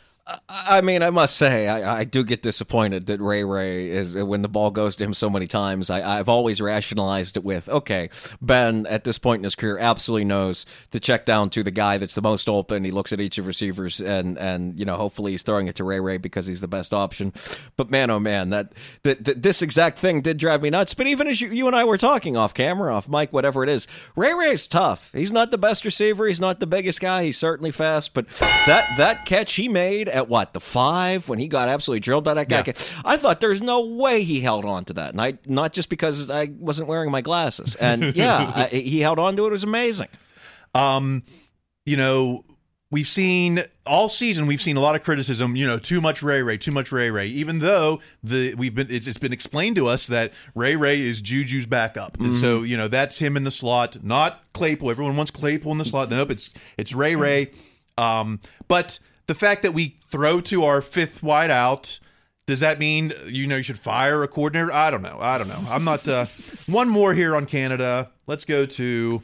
I mean, I must say, I, I do get disappointed that Ray Ray is when the ball goes to him so many times. I, I've always rationalized it with, okay, Ben at this point in his career absolutely knows to check down to the guy that's the most open. He looks at each of receivers and and you know hopefully he's throwing it to Ray Ray because he's the best option. But man, oh man, that, that, that this exact thing did drive me nuts. But even as you, you and I were talking off camera, off mic, whatever it is, Ray Ray's tough. He's not the best receiver. He's not the biggest guy. He's certainly fast. But that that catch he made at what the five when he got absolutely drilled by that guy. Yeah. I thought there's no way he held on to that, and I not just because I wasn't wearing my glasses. And yeah, I, he held on to it. It was amazing. Um, you know, we've seen all season. We've seen a lot of criticism. You know, too much Ray Ray, too much Ray Ray. Even though the we've been, it's, it's been explained to us that Ray Ray is Juju's backup, and so you know that's him in the slot, not Claypool. Everyone wants Claypool in the slot. Nope, it's it's Ray Ray. Um, but the fact that we throw to our fifth wide out. Does that mean you know you should fire a coordinator? I don't know. I don't know. I'm not. Uh, one more here on Canada. Let's go to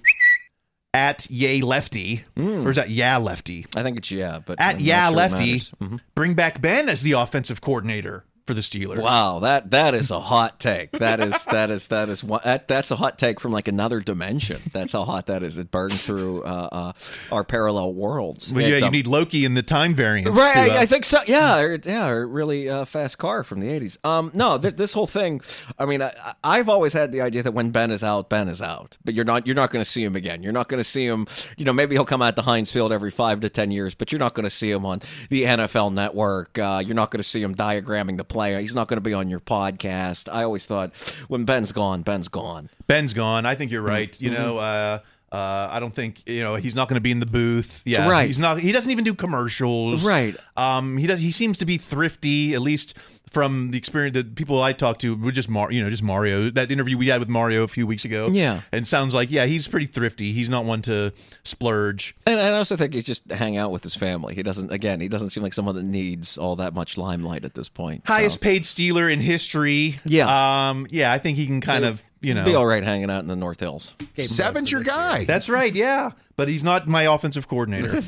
at Yay Lefty, or is that Yeah Lefty? I think it's yeah, but At Yeah sure Lefty. Mhm. bring back Ben as the offensive coordinator for the Steelers. Wow, that that is a hot take. That is that is that is one- that, that's a hot take from like another dimension. That's how hot that is. It burned through uh, uh, our parallel worlds. Well, yeah, you um, need Loki in the time variance. Right, to, uh, I, I think so. Yeah, or- yeah, or really uh, fast car from the '80s. Um, no, this, this whole thing. I mean, I, I've always had the idea that when Ben is out, Ben is out. But you're not. You're not going to see him again. You're not going to see him. You know, maybe he'll come out to Heinz Field every five to ten years, but you're not going to see him on the NFL Network. Uh, you're not going to see him diagramming the play. He's not going to be on your podcast. I always thought when Ben's gone, Ben's gone. Ben's gone. I think you're right. Mm-hmm. You know, uh, uh, I don't think you know he's not going to be in the booth. Yeah, Right. He's not. He doesn't even do commercials. Right. Um, he does. He seems to be thrifty, at least from the experience that people I talked to were just Mar- you know, just Mario. That interview we had with Mario a few weeks ago. Yeah. and sounds like yeah, he's pretty thrifty. He's not one to splurge. And I also think he's just hang out with his family. He doesn't. Again, he doesn't seem like someone that needs all that much limelight at this point. so. Highest paid Steeler in history. Yeah. Um. Yeah, I think he can kind of you know be all right hanging out in the North Hills. Seven's your guy. That's right, yeah. But he's not my offensive coordinator.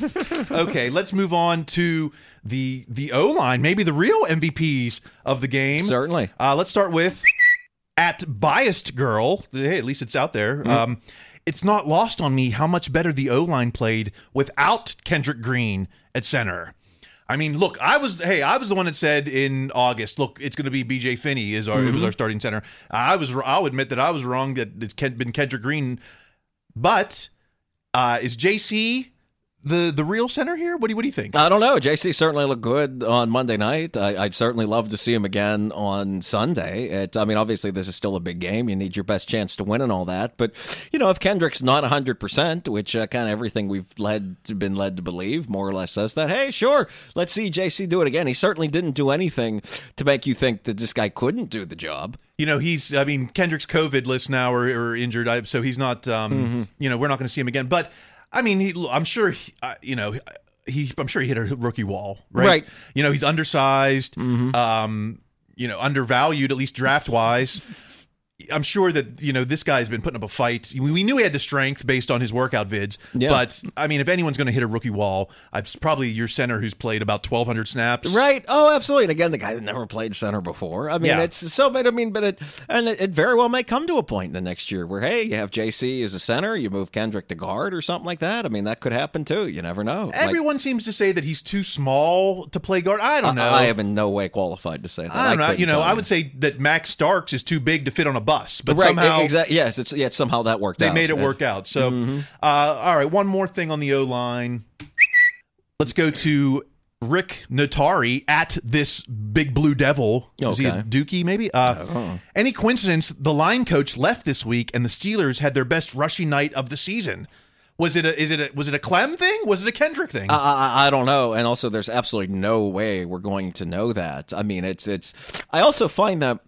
okay, let's move on to the the O line, maybe the real MVPs of the game. Certainly. Uh, let's start with at biased girl. Hey, at least it's out there. Mm-hmm. Um, it's not lost on me how much better the O line played without Kendrick Green at center. I mean, look, I was hey, I was the one that said in August, look, it's going to be BJ Finney is our it Mm-hmm. was our starting center. I was I'll admit that I was wrong that it's been Kendrick Green, but uh, is JC the the real center here? What do you what do you think? I don't know. JC certainly looked good on Monday night. I, would certainly love to see him again on Sunday. It, I mean, obviously, this is still a big game. You need your best chance to win and all that. But you know, if Kendrick's not hundred percent, which uh, kind of everything we've led to, been led to believe more or less says that, hey, sure, let's see JC do it again. He certainly didn't do anything to make you think that this guy couldn't do the job. You know, he's. I mean, Kendrick's COVID list now or, or injured, so he's not. Um, mm-hmm. You know, we're not going to see him again, but. I mean, he, I'm sure, he, uh, you know, he, I'm sure he hit a rookie wall, right? Right. You know, he's undersized, mm-hmm. um, you know, undervalued at least draft wise. I'm sure that you know this guy's been putting up a fight. We knew he had the strength based on his workout vids, yeah. but I mean, if anyone's going to hit a rookie wall, it's probably your center who's played about 1,200 snaps. Right? Oh, absolutely. And again, the guy that never played center before. I mean, yeah. it's so. But I mean, but it and it, it, very well may come to a point in the next year where hey, you have JC as a center, you move Kendrick to guard or something like that. I mean, that could happen too. You never know. Everyone like, seems to say that he's too small to play guard. I don't know. I, I am in no way qualified to say that. I don't know. You know, I would say that Max Starks is too big to fit on a bus, but right. somehow exactly. Yes, it's yeah. Somehow that worked. Out. They out. made it work out. So, mm-hmm. uh, all right. One more thing on the O line. Let's go to Rick Notari at this big blue devil. Okay. Is he a Dookie, maybe? Uh, oh. Any coincidence the line coach left this week and the Steelers had their best rushing night of the season? Was it a is it a was it a Klemm thing? Was it a Kendrick thing? I, I, I don't know. And also, there's absolutely no way we're going to know that. I mean, it's it's. I also find that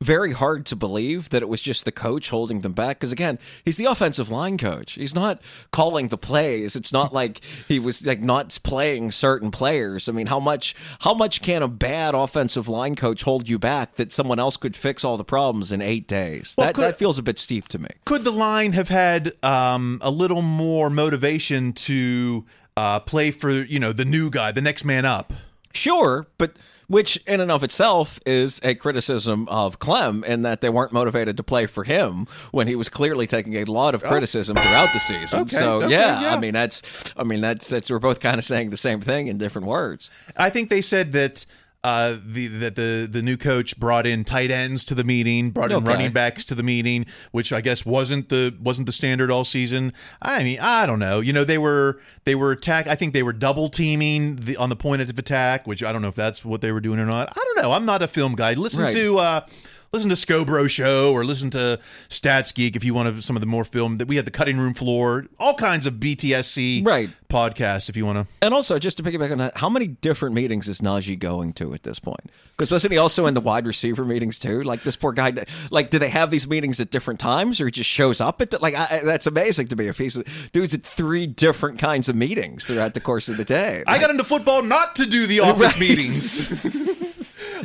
very hard to believe that it was just the coach holding them back. Because again, he's the offensive line coach. He's not calling the plays. It's not like he was like not playing certain players. I mean, how much how much can a bad offensive line coach hold you back that someone else could fix all the problems in eight days? Well, that could, that feels a bit steep to me. Could the line have had um, a little more motivation to uh, play for you know the new guy, the next man up? Sure, but which in and of itself is a criticism of Klemm in that they weren't motivated to play for him when he was clearly taking a lot of oh. criticism throughout the season. Okay, so okay, yeah, yeah, I mean that's I mean that's that's we're both kind of saying the same thing in different words. I think they said that uh, the that the the new coach brought in tight ends to the meeting, brought in okay. running backs to the meeting, which I guess wasn't the wasn't the standard all season. I mean, I don't know. You know, they were they were attack. I think they were double teaming the, on the point of attack, which I don't know if that's what they were doing or not. I don't know. I'm not a film guy. Listen right. to. Uh, listen to Scobro Show or listen to Stats Geek if you want to some of the more film that we had the cutting room floor, all kinds of BTSC right. podcasts if you want to. And also, just to piggyback on that, how many different meetings is Najee going to at this point? Because wasn't he also in the wide receiver meetings too? Like this poor guy, like do they have these meetings at different times or he just shows up at like I, that's amazing to me. If he's dude's at three different kinds of meetings throughout the course of the day. Like, I got into football not to do the office right. meetings.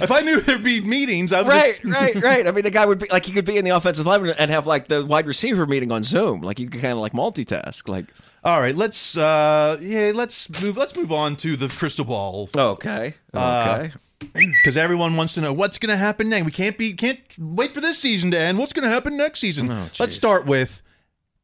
if I knew there'd be meetings, I would right, just... right, right. I mean, the guy would be like he could be in the offensive line and have like the wide receiver meeting on Zoom. Like you could kind of like multitask. Like, all right, let's uh yeah, let's move. Let's move on to the crystal ball. Okay, okay. Because uh, everyone wants to know what's going to happen next. We can't be can't wait for this season to end. What's going to happen next season? Oh, let's start with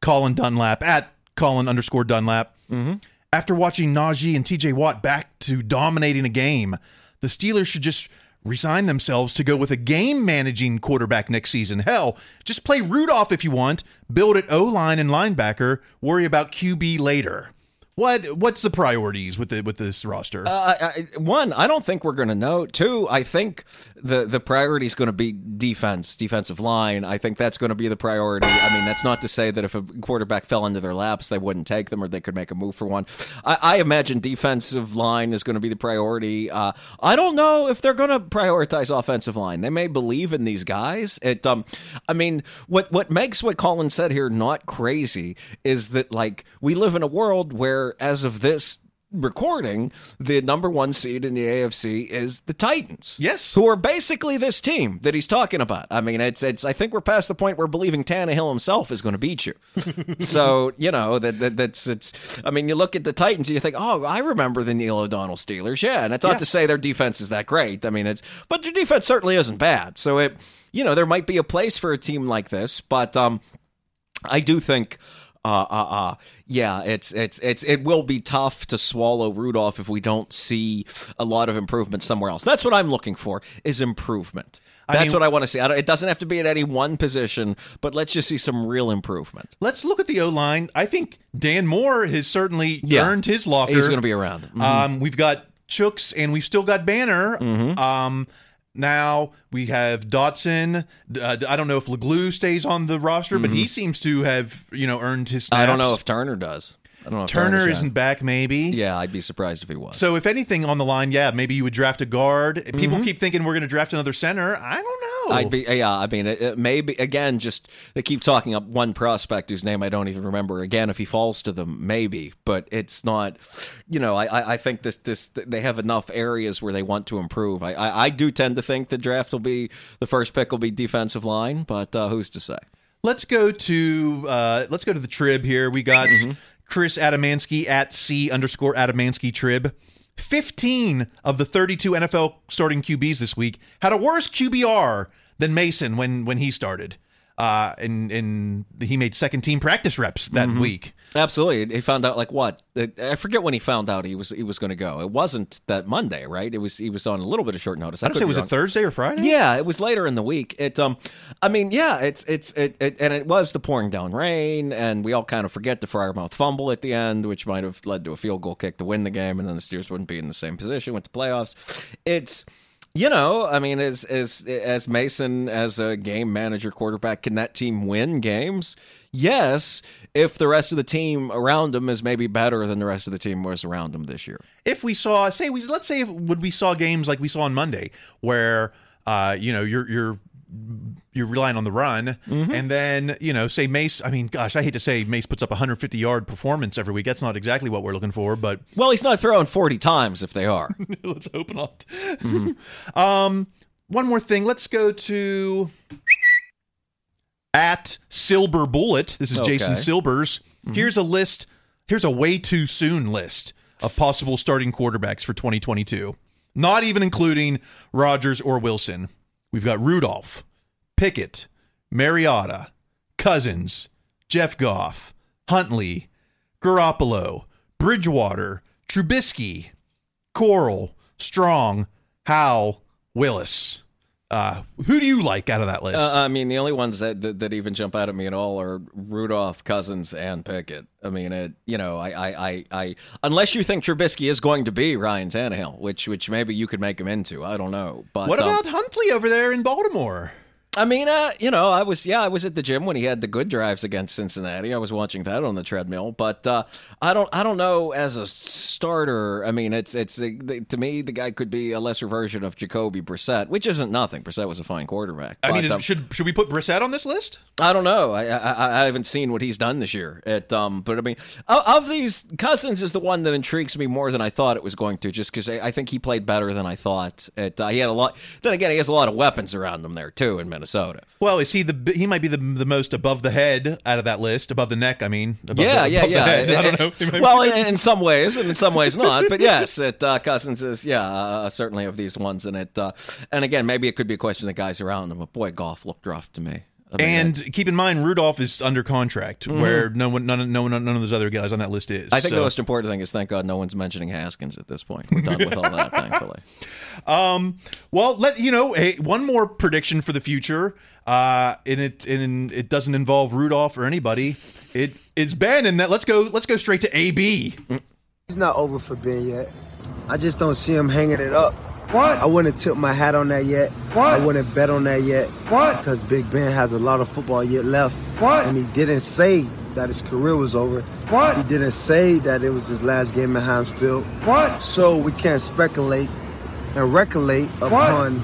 Colin Dunlap at Colin underscore Dunlap. Mm-hmm. After watching Najee and T.J. Watt back to dominating a game, the Steelers should just resign themselves to go with a game managing quarterback next season. Hell, just play Rudolph if you want, build at O line and linebacker, worry about QB later. What what's the priorities with the with this roster? Uh, I, one, I don't think we're going to know. Two, I think the the priority is going to be defense, defensive line. I think that's going to be the priority. I mean, that's not to say that if a quarterback fell into their laps, they wouldn't take them or they could make a move for one. I, I imagine defensive line is going to be the priority. Uh, I don't know if they're going to prioritize offensive line. They may believe in these guys. It, um, I mean, what what makes what Colin said here not crazy is that like we live in a world where as of this recording, the number one seed in the AFC is the Titans. Yes, who are basically this team that he's talking about. I mean, it's it's. I think we're past the point where believing Tannehill himself is going to beat you. so you know that, that that's it's. I mean, you look at the Titans and you think, oh, I remember the Neil O'Donnell Steelers. Yeah, and it's not yeah. to say their defense is that great. I mean, it's but their defense certainly isn't bad. So it, you know, there might be a place for a team like this, but um, I do think uh, uh, uh, yeah, it's it's it's it will be tough to swallow Rudolph if we don't see a lot of improvement somewhere else. That's what I'm looking for is improvement. I That's mean- what I want to see. I don't, it doesn't have to be at any one position, but let's just see some real improvement. Let's look at the O line. I think Dan Moore has certainly Yeah. earned his locker. He's going to be around. Mhm. Um, we've got Chooks and we've still got Banner. Mm-hmm. Um, now we have Dotson. Uh, I don't know if Leglue stays on the roster, but he seems to have you know earned his. Snaps. Mm-hmm. I don't know if Turner does. I don't know. Turner isn't back. Maybe. Yeah, I'd be surprised if he was. So if anything on the line, yeah, maybe you would draft a guard. Mm-hmm. People keep thinking we're going to draft another center. I don't know. I'd be yeah. I mean, it, it maybe again. Just they keep talking up one prospect whose name I don't even remember. Again, if he falls to them, maybe. But it's not. You know, I I, I think this this they have enough areas where they want to improve. I, I I do tend to think the draft will be the first pick will be defensive line, but uh, who's to say? Let's go to uh, let's go to the trib here. We got Mm-hmm. Chris Adamansky at C underscore Adamansky trib. Fifteen of the thirty-two NFL starting QBs this week had a worse QBR than Mason when when he started. Uh, and and he made second team practice reps that Mm-hmm. week. Absolutely. He found out like what? I forget when he found out he was he was going to go. It wasn't that Monday, right? It was he was on a little bit of short notice. I don't say was it. Thursday or Friday? Yeah, it was later in the week. It um I mean, yeah, it's it's it, it and it was the pouring down rain and we all kind of forget the Freiermuth fumble at the end, which might have led to a field goal kick to win the game and then the Steers wouldn't be in the same position with the playoffs. It's you know, I mean, as as as Mason as a game manager quarterback, can that team win games? Yes, if the rest of the team around him is maybe better than the rest of the team was around him this year. if we saw say we let's say if would we saw games like we saw on Monday where uh you know you're you're you're relying on the run. Mm-hmm. and then you know say Mace I mean gosh I hate to say Mace puts up 150 yard performance every week. That's not exactly what we're looking for but Well, he's not throwing 40 times if they are. let's hope not. Mm-hmm. um one more thing. Let's go to at Silver Bullet. This is Jason Okay. Silbers. Here's a list. Here's a way too soon list of possible starting quarterbacks for 2022 not even including Rodgers or Wilson. We've got Rudolph Pickett Mariota Cousins Jeff Goff Huntley Garoppolo Bridgewater Trubisky Corral, Strong, Howell, Willis. Uh, who do you like out of that list? Uh, I mean, the only ones that, that that even jump out at me at all are Rudolph, Cousins, and Pickett. I mean, it. You know, I, I, I, I unless you think Trubisky is going to be Ryan Tannehill, which which maybe you could make him into. I don't know. But what um, about Huntley over there in Baltimore? I mean, uh, you know, I was yeah, I was at the gym when he had the good drives against Cincinnati. I was watching that on the treadmill, but uh, I don't, I don't know as a starter. I mean, it's it's to me the guy could be a lesser version of Jacoby Brissett, which isn't nothing. Brissett was a fine quarterback. I mean, is, um, should should we put Brissett on this list? I don't know. I, I I haven't seen what he's done this year. At um, but I mean, of, of these, Cousins is the one that intrigues me more than I thought it was going to. Just because I, I think he played better than I thought. At uh, he had a lot. Then again, he has a lot of weapons around him there too in Minnesota. Well, is he the he might be the the most above the head out of that list, above the neck? I mean, above yeah, the, yeah, yeah. head. I don't know. it- He might well, in, in some ways, and in some ways not. But yes, it uh, Cousins is yeah uh, certainly of these ones, and it. Uh, and again, maybe it could be a question of the guys around him. But boy, Goff looked rough to me. I mean, and keep in mind, Rudolph is under contract, where no one, none, no one, none of those other guys on that list is. Mm-hmm. I think So- the most important thing is thank God no one's mentioning Haskins at this point. We're done with all that, thankfully. Um, well, let you know hey, one more prediction for the future. Uh, and it and it doesn't involve Rudolph or anybody. It it's Ben, and that let's go let's go straight to AB. He's not over for Ben yet. I just don't see him hanging it up. What? I wouldn't tip my hat on that yet. What? I wouldn't bet on that yet. What? Because Big Ben has a lot of football yet left. What? And he didn't say that his career was over. What? He didn't say that it was his last game in Heinz Field. What? So we can't speculate and recollect upon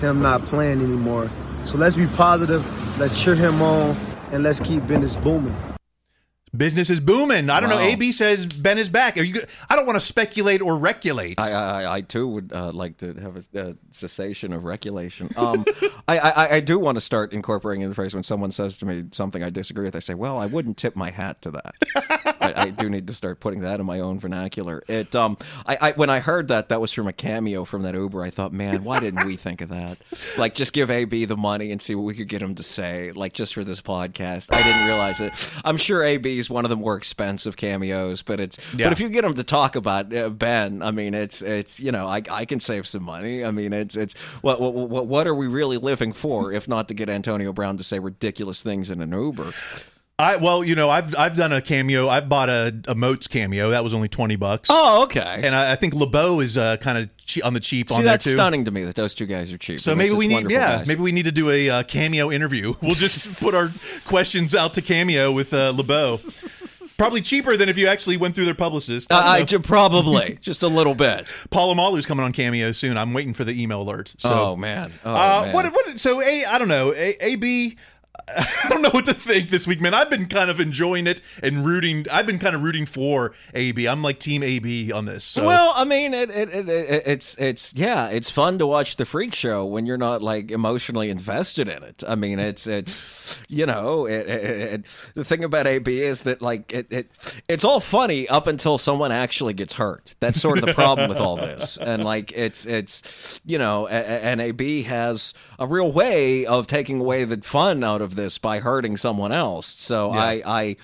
him not playing anymore. So let's be positive. Let's cheer him on, and let's keep business booming. Business is booming. I don't know. AB says Ben is back. Are you? good? I don't want to speculate or regulate. I, I, I too would uh, like to have a, a cessation of regulation. Um, I, I, I do want to start incorporating in the phrase when someone says to me something I disagree with. I say, "Well, I wouldn't tip my hat to that." I, I do need to start putting that in my own vernacular. It um, I, I when I heard that that was from a cameo from that Uber, I thought, man, why didn't we think of that? Like, just give AB the money and see what we could get him to say, like just for this podcast. I didn't realize it. I'm sure AB's he's one of the more expensive cameos, but it's Yeah. but if you get him to talk about uh, Ben, I mean, it's it's you know, I I can save some money. I mean, it's it's what what what, what are we really living for if not to get Antonio Brown to say ridiculous things in an Uber? I well, you know, I've I've done a cameo. I've bought a, a Moats cameo. That was only twenty bucks. Oh, okay. And I, I think LeBeau is uh, kind of che- on the cheap See, on there that's too. stunning to me that those two guys are cheap. So It maybe we need, wonderful yeah, guys. maybe we need to do a uh, cameo interview. We'll just put our questions out to cameo with uh, LeBeau. Probably cheaper than if you actually went through their publicist. Uh, I I, don't know. ju- probably just a little bit. Polamalu's coming on cameo soon. I'm waiting for the email alert. So, oh man. Oh, uh, man. what? What? So, a I don't know. A, AB. I don't know what to think this week, man. I've been kind of enjoying it and rooting. I've been kind of rooting for AB. I'm like Team AB on this. So. Well, I mean, it, it, it, it, it's it's yeah, it's fun to watch the freak show when you're not like emotionally invested in it. I mean, it's it's you know, it, it, it, the thing about AB is that like it, it it's all funny up until someone actually gets hurt. That's sort of the problem with all this, and like it's it's you know, and AB has a real way of taking away the fun out of this by hurting someone else. So I I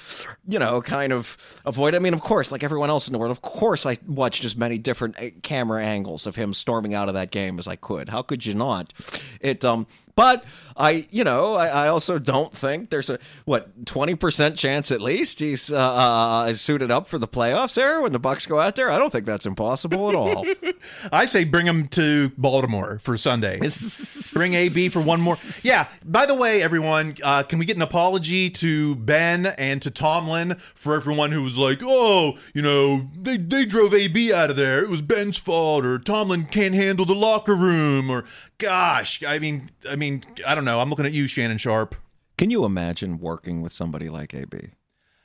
you know kind of avoid. I mean, of course, like everyone else in the world, of course, I watched as many different uh, camera angles of him storming out of that game as I could. How could you not? It um. But I, you know, I, I also don't think there's a what twenty percent chance at least he's uh, uh, is suited up for the playoffs there when the Bucs go out there. I don't think that's impossible at all. I say bring him to Baltimore for Sunday. bring AB for one more. Yeah. By the way, everyone, uh, can we get an apology to Ben and to Tomlin for everyone who was like, "Oh, you know, they they drove AB out of there. It was Ben's fault," or Tomlin can't handle the locker room, or gosh, I mean, I mean, I mean, I don't know. I'm looking at you, Shannon Sharpe. Can you imagine working with somebody like AB?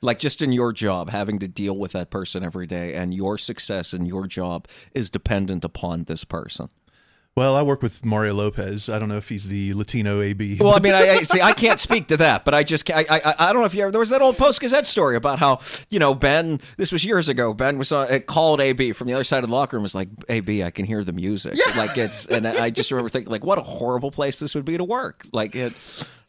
Like just in your job, having to deal with that person every day, and your success in your job is dependent upon this person. Well, I work with Mario Lopez. I don't know if he's the Latino AB. Well, I mean, I, I see. I can't speak to that, but I just I, I I don't know if you ever there was that old Post Gazette story about how you know Ben. This was years ago. Ben was uh, called AB from the other side of the locker room. Was like AB, I can hear the music. Yeah. Like it's and I just remember thinking like, what a horrible place this would be to work. Like it.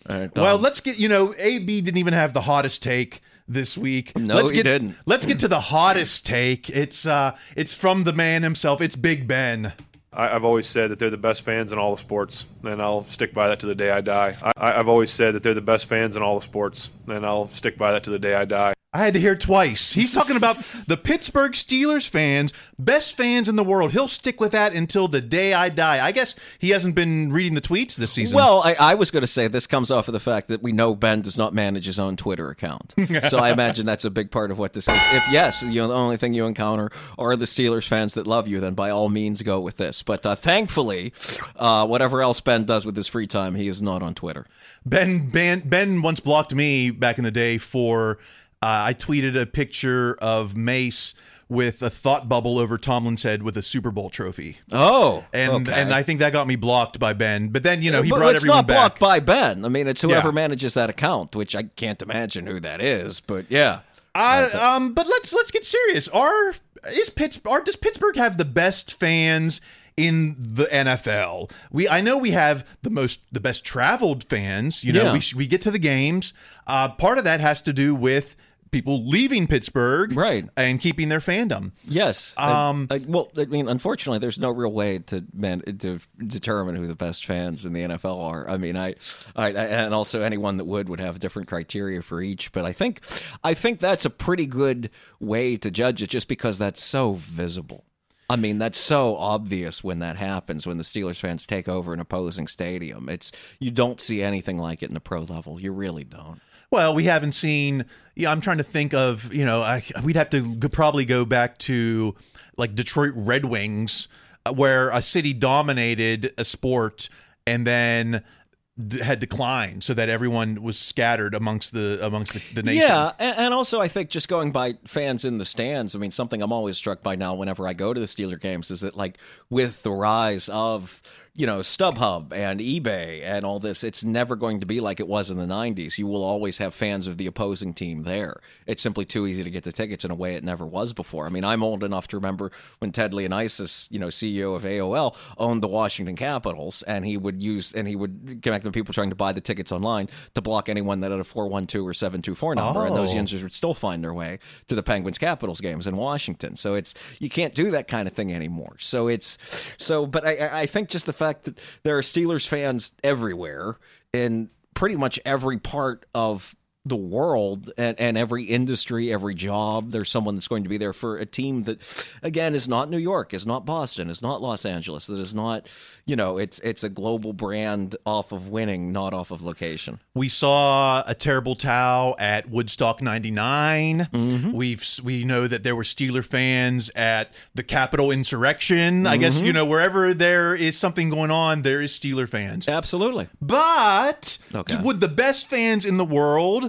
uh, Well, let's get you know, AB didn't even have the hottest take this week. No, let's he get, didn't. Let's get to the hottest take. It's uh it's from the man himself. It's Big Ben. I, I've always said that they're the best fans in all the sports, and I'll stick by that to the day I die. I, I've always said that they're the best fans in all the sports, and I'll stick by that to the day I die. I had to hear twice. He's talking about the Pittsburgh Steelers fans, best fans in the world. He'll stick with that until the day I die. I guess he hasn't been reading the tweets this season. Well, I, I was going to say this comes off of the fact that we know Ben does not manage his own Twitter account, so I imagine that's a big part of what this is. If yes, you know the only thing you encounter are the Steelers fans that love you, then by all means go with this. But uh, thankfully, uh, whatever else Ben does with his free time, he is not on Twitter. Ben Ben Ben once blocked me back in the day for uh, I tweeted a picture of Mace with a thought bubble over Tomlin's head with a Super Bowl trophy. Oh, and okay. and I think that got me blocked by Ben. But then you know he But brought it's everyone not back. blocked by Ben. I mean, it's whoever Yeah. manages that account, which I can't imagine who that is. But yeah, I, um, but let's let's get serious. Are is Pitts? Are, does Pittsburgh have the best fans in the NFL? We I know we have the most the best traveled fans. You know, Yeah. we we get to the games. Uh, part of that has to do with people leaving Pittsburgh, right, and keeping their fandom. Yes. Um, I- I- well, I mean, unfortunately, there's no real way to man to determine who the best fans in the NFL are. I mean, I, I, I and also anyone that would would have different criteria for each. But I think, I think that's a pretty good way to judge it, just because that's so visible. I mean, that's so obvious when that happens when the Steelers fans take over an opposing stadium. It's you don't see anything like it in the pro level. You really don't. Well, we haven't seen. Yeah, I'm trying to think of. You know, I, we'd have to probably go back to like Detroit Red Wings, uh, where a city dominated a sport and then d- had declined, so that everyone was scattered amongst the amongst the, the nation. Yeah, and, and also I think just going by fans in the stands. I mean, something I'm always struck by now whenever I go to the Steeler games is that like with the rise of you know StubHub and eBay and all this. It's never going to be like it was in the '90s. You will always have fans of the opposing team there. It's simply too easy to get the tickets in a way it never was before. I mean, I'm old enough to remember when Ted Leonsis, you know, CEO of AOL, owned the Washington Capitals, and he would use and he would connect the people trying to buy the tickets online to block anyone that had a 412 or 724 number, and those Oh. users would still find their way to the Penguins Capitals games in Washington. So it's you can't do that kind of thing anymore. So it's so, but I- I, I think just the fact that there are Steelers fans everywhere in pretty much every part of the world and, and every industry, every job, there's someone that's going to be there for a team that, again, is not New York, is not Boston, is not Los Angeles, that is not, you know, it's it's a global brand off of winning, not off of location. We saw a Terrible Towel at Woodstock '99. Mm-hmm. We've we know that there were Steeler fans at the Capitol insurrection. I guess Mhm. you know wherever there is something going on, there is Steeler fans. Absolutely. But Okay. would the best fans in the world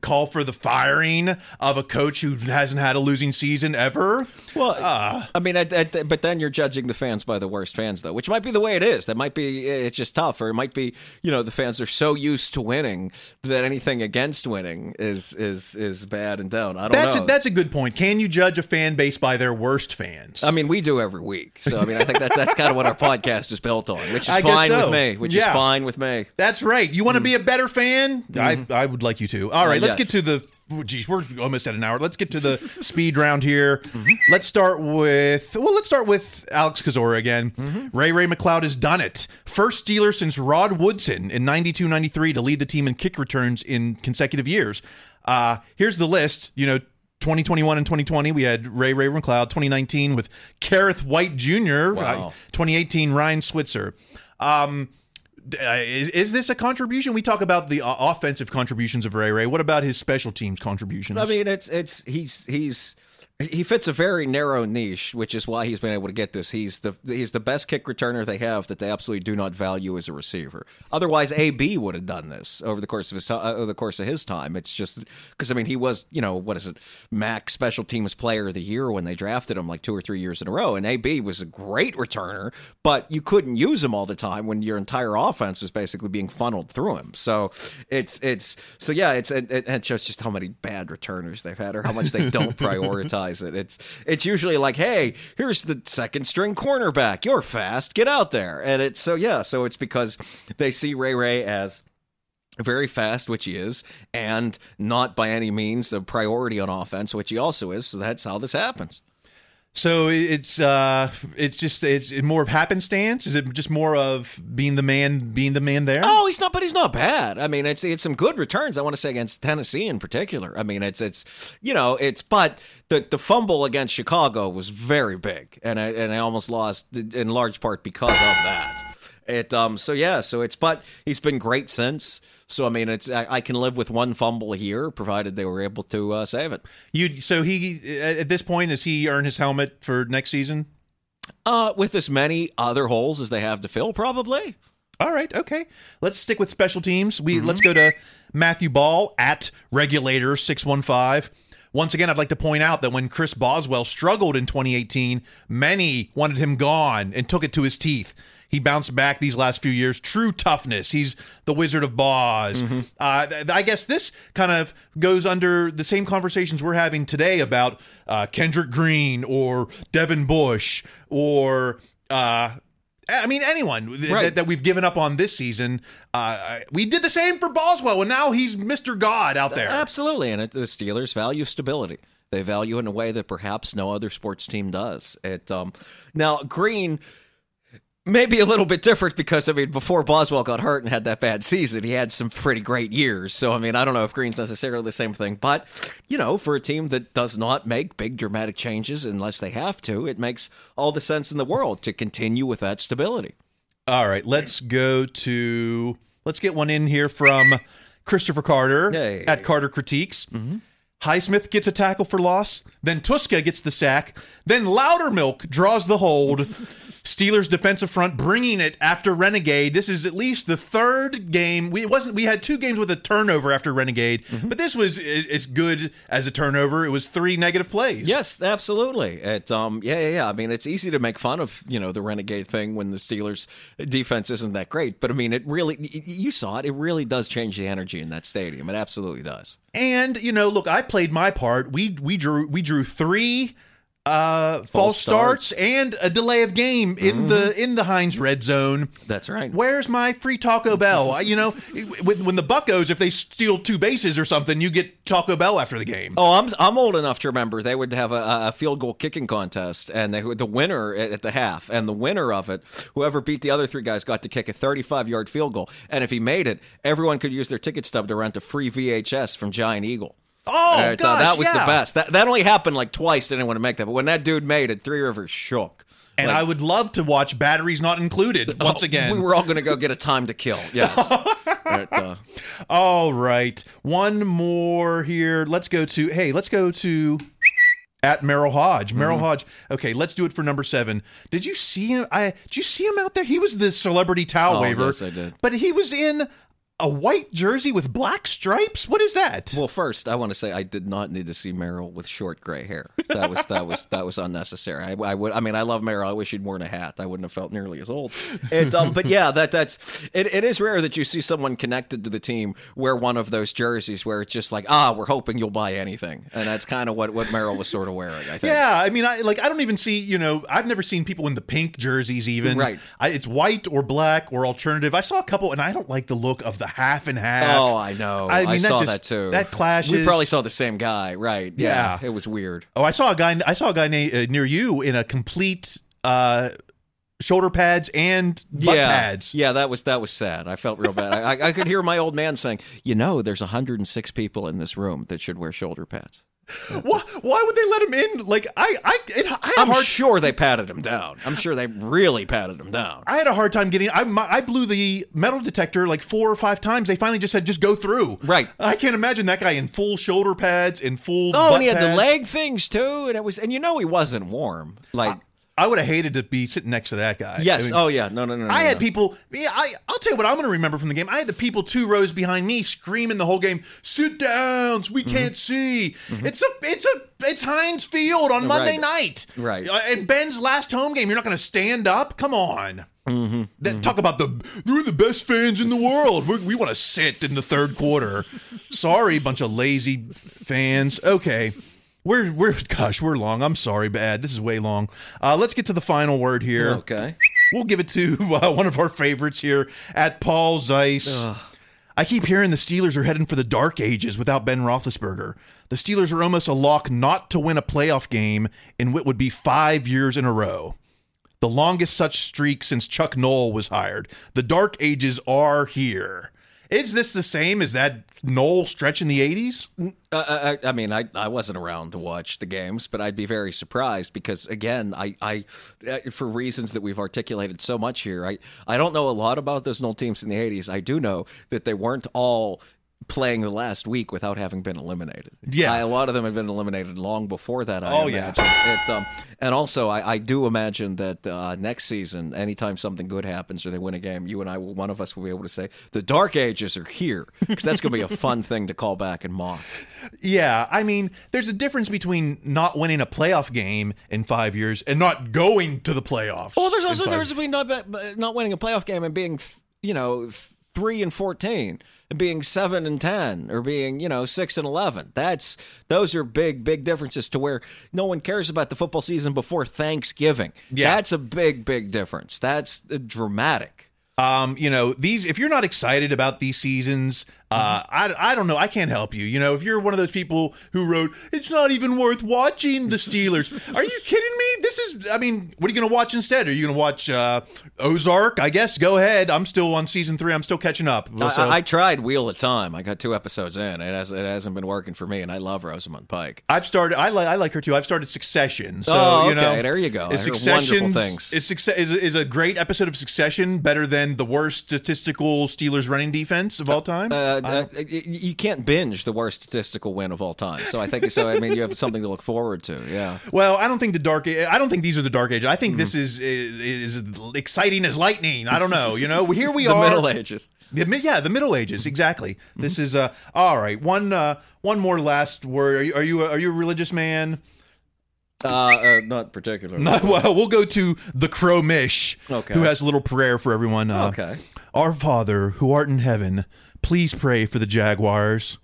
call for the firing of a coach who hasn't had a losing season ever? Well, ah. I mean, I, I, but then you're judging the fans by the worst fans, though, which might be the way it is. That might be it's just tough, or it might be you know the fans are so used to winning that anything against winning is is is bad and down. I don't That's know. a, that's a good point. Can you judge a fan base by their worst fans? I mean, we do every week, so I mean, I think that that's kind of what our podcast is built on, which is I fine so. with me. Which Yeah. is fine with me. That's right. You want to be a better fan? Mm-hmm. I, I would like you to. All right, Uh, let's yes. get to the. oh, Geez, we're almost at an hour. Let's get to the speed round here. Let's start with. Well, let's start with Alex Kozora again. Ray Ray McCloud has done it. First Steeler since Rod Woodson in 92 93 to lead the team in kick returns in consecutive years. Uh, here's the list. You know, 2021 and 2020, we had Ray Ray McCloud. 2019 with Kerrith Whyte Jr. Wow. Uh, 2018, Ryan Switzer. Um, uh, is, is this a contribution? We talk about the uh, offensive contributions of Ray Ray. What about his special teams contributions? I mean, it's it's he's he's he fits a very narrow niche, which is why he's been able to get this. He's the he's the best kick returner they have that they absolutely do not value as a receiver. Otherwise, AB would have done this over the course of his uh, over the course of his time. It's just because I mean he was you know what is it Mac Special Teams Player of the Year when they drafted him like two or three years in a row, and AB was a great returner, but you couldn't use him all the time when your entire offense was basically being funneled through him. So it's it's so yeah, it's it, it, it shows just how many bad returners they've had or how much they don't prioritize it. It's it's usually like, hey, here's the second string cornerback. You're fast, get out there. And it's so yeah, so it's because they see Ray Ray as very fast, which he is, and not by any means the priority on offense, which he also is. So that's how this happens. So it's uh, it's just it's more of happenstance. Is it just more of being the man, being the man there? Oh, he's not, but he's not bad. I mean, it's it's some good returns. I want to say against Tennessee in particular. I mean, it's it's you know it's but the the fumble against Chicago was very big, and I and I almost lost in large part because of that. It um so yeah so it's but he's been great since. So I mean it's I, I can live with one fumble here provided they were able to uh, save it. You so he at this point does he earn his helmet for next season? Uh, with as many other holes as they have to fill, probably. All right, okay. Let's stick with special teams. We Mm-hmm. let's go to Matthew Ball at Regulator six one five. Once again, I'd like to point out that when Chris Boswell struggled in 2018, many wanted him gone and took it to his teeth. He bounced back these last few years. True toughness. He's the Wizard of Boz. Mm-hmm. Uh, th- I guess this kind of goes under the same conversations we're having today about uh, Kendrick Green or Devin Bush or uh, I mean, anyone th- Right. that, that we've given up on this season. Uh, we did the same for Boswell, and now he's Mr. God out there. Absolutely, and it, the Steelers value stability. They value in a way that perhaps no other sports team does. It um, now Green may be a little bit different because I mean before Boswell got hurt and had that bad season, he had some pretty great years. So I mean I don't know if Green's necessarily the same thing, but you know for a team that does not make big dramatic changes unless they have to, it makes all the sense in the world to continue with that stability. All right, let's go to let's get one in here from Christopher Carter Hey. at Carter Critiques. Mm-hmm. Highsmith gets a tackle for loss. Then Tuszka gets the sack. Then Loudermilk draws the hold. Steelers defensive front bringing it after Renegade. This is at least the third game. We wasn't. We had two games with a turnover after Renegade, but this was as good as a turnover. It was three negative plays. Yes, absolutely. It, um, yeah, yeah, yeah. I mean, it's easy to make fun of you know the renegade thing when the Steelers' defense isn't that great, but I mean, it really you saw it. It really does change the energy in that stadium. It absolutely does. And you know, look, I played my part. We we drew we drew three uh false, False starts. starts. and a delay of game in the in the Heinz red zone. That's right. Where's my free Taco Bell? You know, when, when the Buccos, if they steal two bases or something, you get Taco Bell after the game. Oh, I'm I'm old enough to remember they would have a, a field goal kicking contest, and they the winner at at the half, and the winner of it, whoever beat the other three guys, got to kick a 35 yard field goal, and if he made it, everyone could use their ticket stub to rent a free VHS from Giant Eagle. Oh, Uh, gosh, that was yeah. the best. That that only happened like twice. Didn't want to make that, but when that dude made it, Three Rivers shook. And Like, I would love to watch Batteries Not Included once again. we were all going to go get a time to kill. Yes. Uh, All right. One more here. Let's go to, hey, let's go to at Merril Hoge. Merril Hoge. Okay, let's do it for number seven. Did you see him? I did you see him out there? He was the celebrity towel Oh, waver. yes, I did. But he was in a white jersey with black stripes. What is that? Well, first, I want to say I did not need to see Merril with short gray hair. That was that was that was unnecessary. I, I would. I mean, I love Merril. I wish she'd worn a hat. I wouldn't have felt nearly as old. It, um, but yeah, that that's it. It is rare that you see someone connected to the team wear one of those jerseys where it's just like, ah, we're hoping you'll buy anything, and that's kind of what what Merril was sort of wearing. I think. Yeah, I mean, I like. I don't even see. You know, I've never seen people in the pink jerseys. Even Right. I, it's white or black or alternative. I saw a couple, and I don't like the look of the half and half. Oh, I know. I I, mean, that saw just- that too. that clashes. We probably saw the same guy, right? Yeah, Yeah. it was weird. Oh, I saw a guy. I saw a guy na- uh, near you in a complete uh, shoulder pads and butt yeah, pads. yeah, that was that was sad. I felt real bad. I, I- I could hear my old man saying, "You know, there's 106 people in this room that should wear shoulder pads." Why, why would they let him in? Like I, I, it, I had a I'm hard. sure they patted him down. I'm sure they really patted him down. I had a hard time getting. I, my, I blew the metal detector like four or five times. They finally just said, "Just go through." Right. I can't imagine that guy in full shoulder pads and full. Oh, and he had the leg things too, and it was, and you know, he wasn't warm. Like, I would have hated to be sitting next to that guy. yes, I mean, oh yeah, no, no, no. no I had no. people. I, I'll tell you what I'm going to remember from the game. I had the people two rows behind me screaming the whole game, "Sit down! We Mm-hmm. can't see." It's a, it's a, it's Heinz Field on Monday Right. night. Right. Uh, And Ben's last home game. You're not going to stand up. Come on. Mm-hmm. That, Talk about the you're the best fans in the world. we we want to sit in the third quarter. Sorry, bunch of lazy fans. Okay. We're we're gosh, we're long. I'm sorry, bad. This is way long. Uh, let's get to the final word here. Okay. We'll give it to uh, one of our favorites here at Paul Zeise. I keep hearing the Steelers are heading for the dark ages without Ben Roethlisberger. The Steelers are almost a lock not to win a playoff game in what would be five years in a row. The longest such streak since Chuck Noll was hired. The dark ages are here. Is this the same as that Noll stretch in the 80s? Uh, I, I mean, I, I wasn't around to watch the games, but I'd be very surprised because, again, I, I uh, for reasons that we've articulated so much here, I, I don't know a lot about those Noll teams in the 80s. I do know that they weren't all playing the last week without having been eliminated. Yeah. I- a lot of them have been eliminated long before that. I Oh, yeah. It, um, and also, I, I do imagine that uh, next season, anytime something good happens or they win a game, you and I, will, one of us, will be able to say the Dark Ages are here because that's going to be a fun thing to call back and mock. Yeah, I mean, there's a difference between not winning a playoff game in five years and not going to the playoffs. Well, there's also a difference between not not winning a playoff game and being, you know, three and fourteen, being seven and ten, or being, you know, six and eleven. That's those are big, big differences to where no one cares about the football season before Thanksgiving. Yeah. that's a big, big difference. That's uh, dramatic. Um, you know, these if you're not excited about these seasons, uh, I, I don't know. I can't help you. You know, if you're one of those people who wrote, it's not even worth watching the Steelers. Are you kidding me? This is, I mean, what are you going to watch instead? Are you going to watch uh, Ozark? I guess. Go ahead. I'm still on season three. I'm still catching up. I- So- I, I tried Wheel of Time. I got two episodes in. It has it hasn't been working for me, and I love Rosamund Pike. I've started. I like. I like her too. I've started Succession. So Oh, you know, okay. There you go. Is Succession wonderful things. Is, success, is is a great episode of Succession better than the worst statistical Steelers running defense of all time? Uh, uh, you can't binge the worst statistical win of all time. So I think so. I mean, you have something to look forward to. Yeah. Well, I don't think the dark. I don't think these are the dark ages. I think this is, is is exciting as lightning. I don't know. You know, here we The are. Middle Ages. The, yeah, the Middle Ages. Exactly. This is uh all right. One uh one more last word. Are you are you a, are you a religious man? Uh, uh, not particularly. No, well, we'll go to the Crow Mish, Okay. who has a little prayer for everyone. Uh, Okay. Our Father, who art in heaven, please pray for the Jaguars.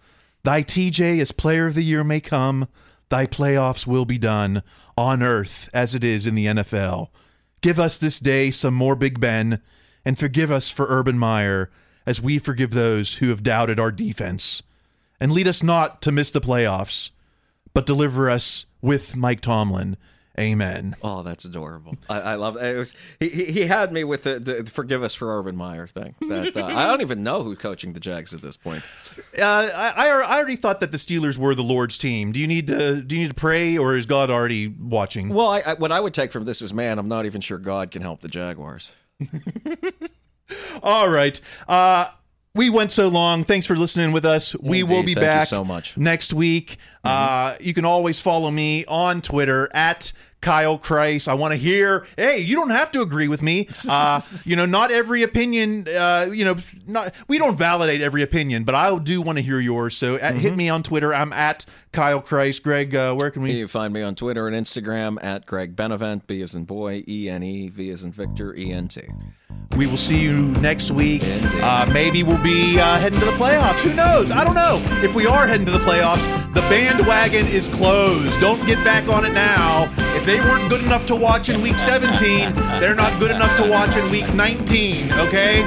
Thy TJ as player of the year may come, thy playoffs will be done on earth as it is in the NFL. Give us this day some more Big Ben, and forgive us for Urban Meyer as we forgive those who have doubted our defense. And lead us not to miss the playoffs, but deliver us with Mike Tomlin. Amen. Oh, that's adorable. I, I love it. Was, he, he had me with the, the forgive us for Urban Meyer thing. That uh, I don't even know who's coaching the Jags at this point. Uh, I, I I already thought that the Steelers were the Lord's team. Do you need to do you need to pray, or is God already watching? Well, I, I, what I would take from this is, man, I'm not even sure God can help the Jaguars. All right. Uh, we went so long. Thanks for listening with us. we will be Thank back so much. next week. Uh, you can always follow me on Twitter at Kyle Chrise. I want to hear. Hey, you don't have to agree with me. Uh, you know, not every opinion. Uh, you know, not we don't validate every opinion, but I do want to hear yours. So at, hit me on Twitter. I'm at Kyle Chrise. Greg, uh, where can we? You can find me on Twitter and Instagram at Greg Benevent, B as in boy, E N E, V as in Victor, E N T. We will see you next week. Uh, maybe we'll be uh, heading to the playoffs. Who knows? I don't know. If we are heading to the playoffs, the bandwagon is closed. Don't get back on it now. If they weren't good enough to watch in week 17, they're not good enough to watch in week 19, okay?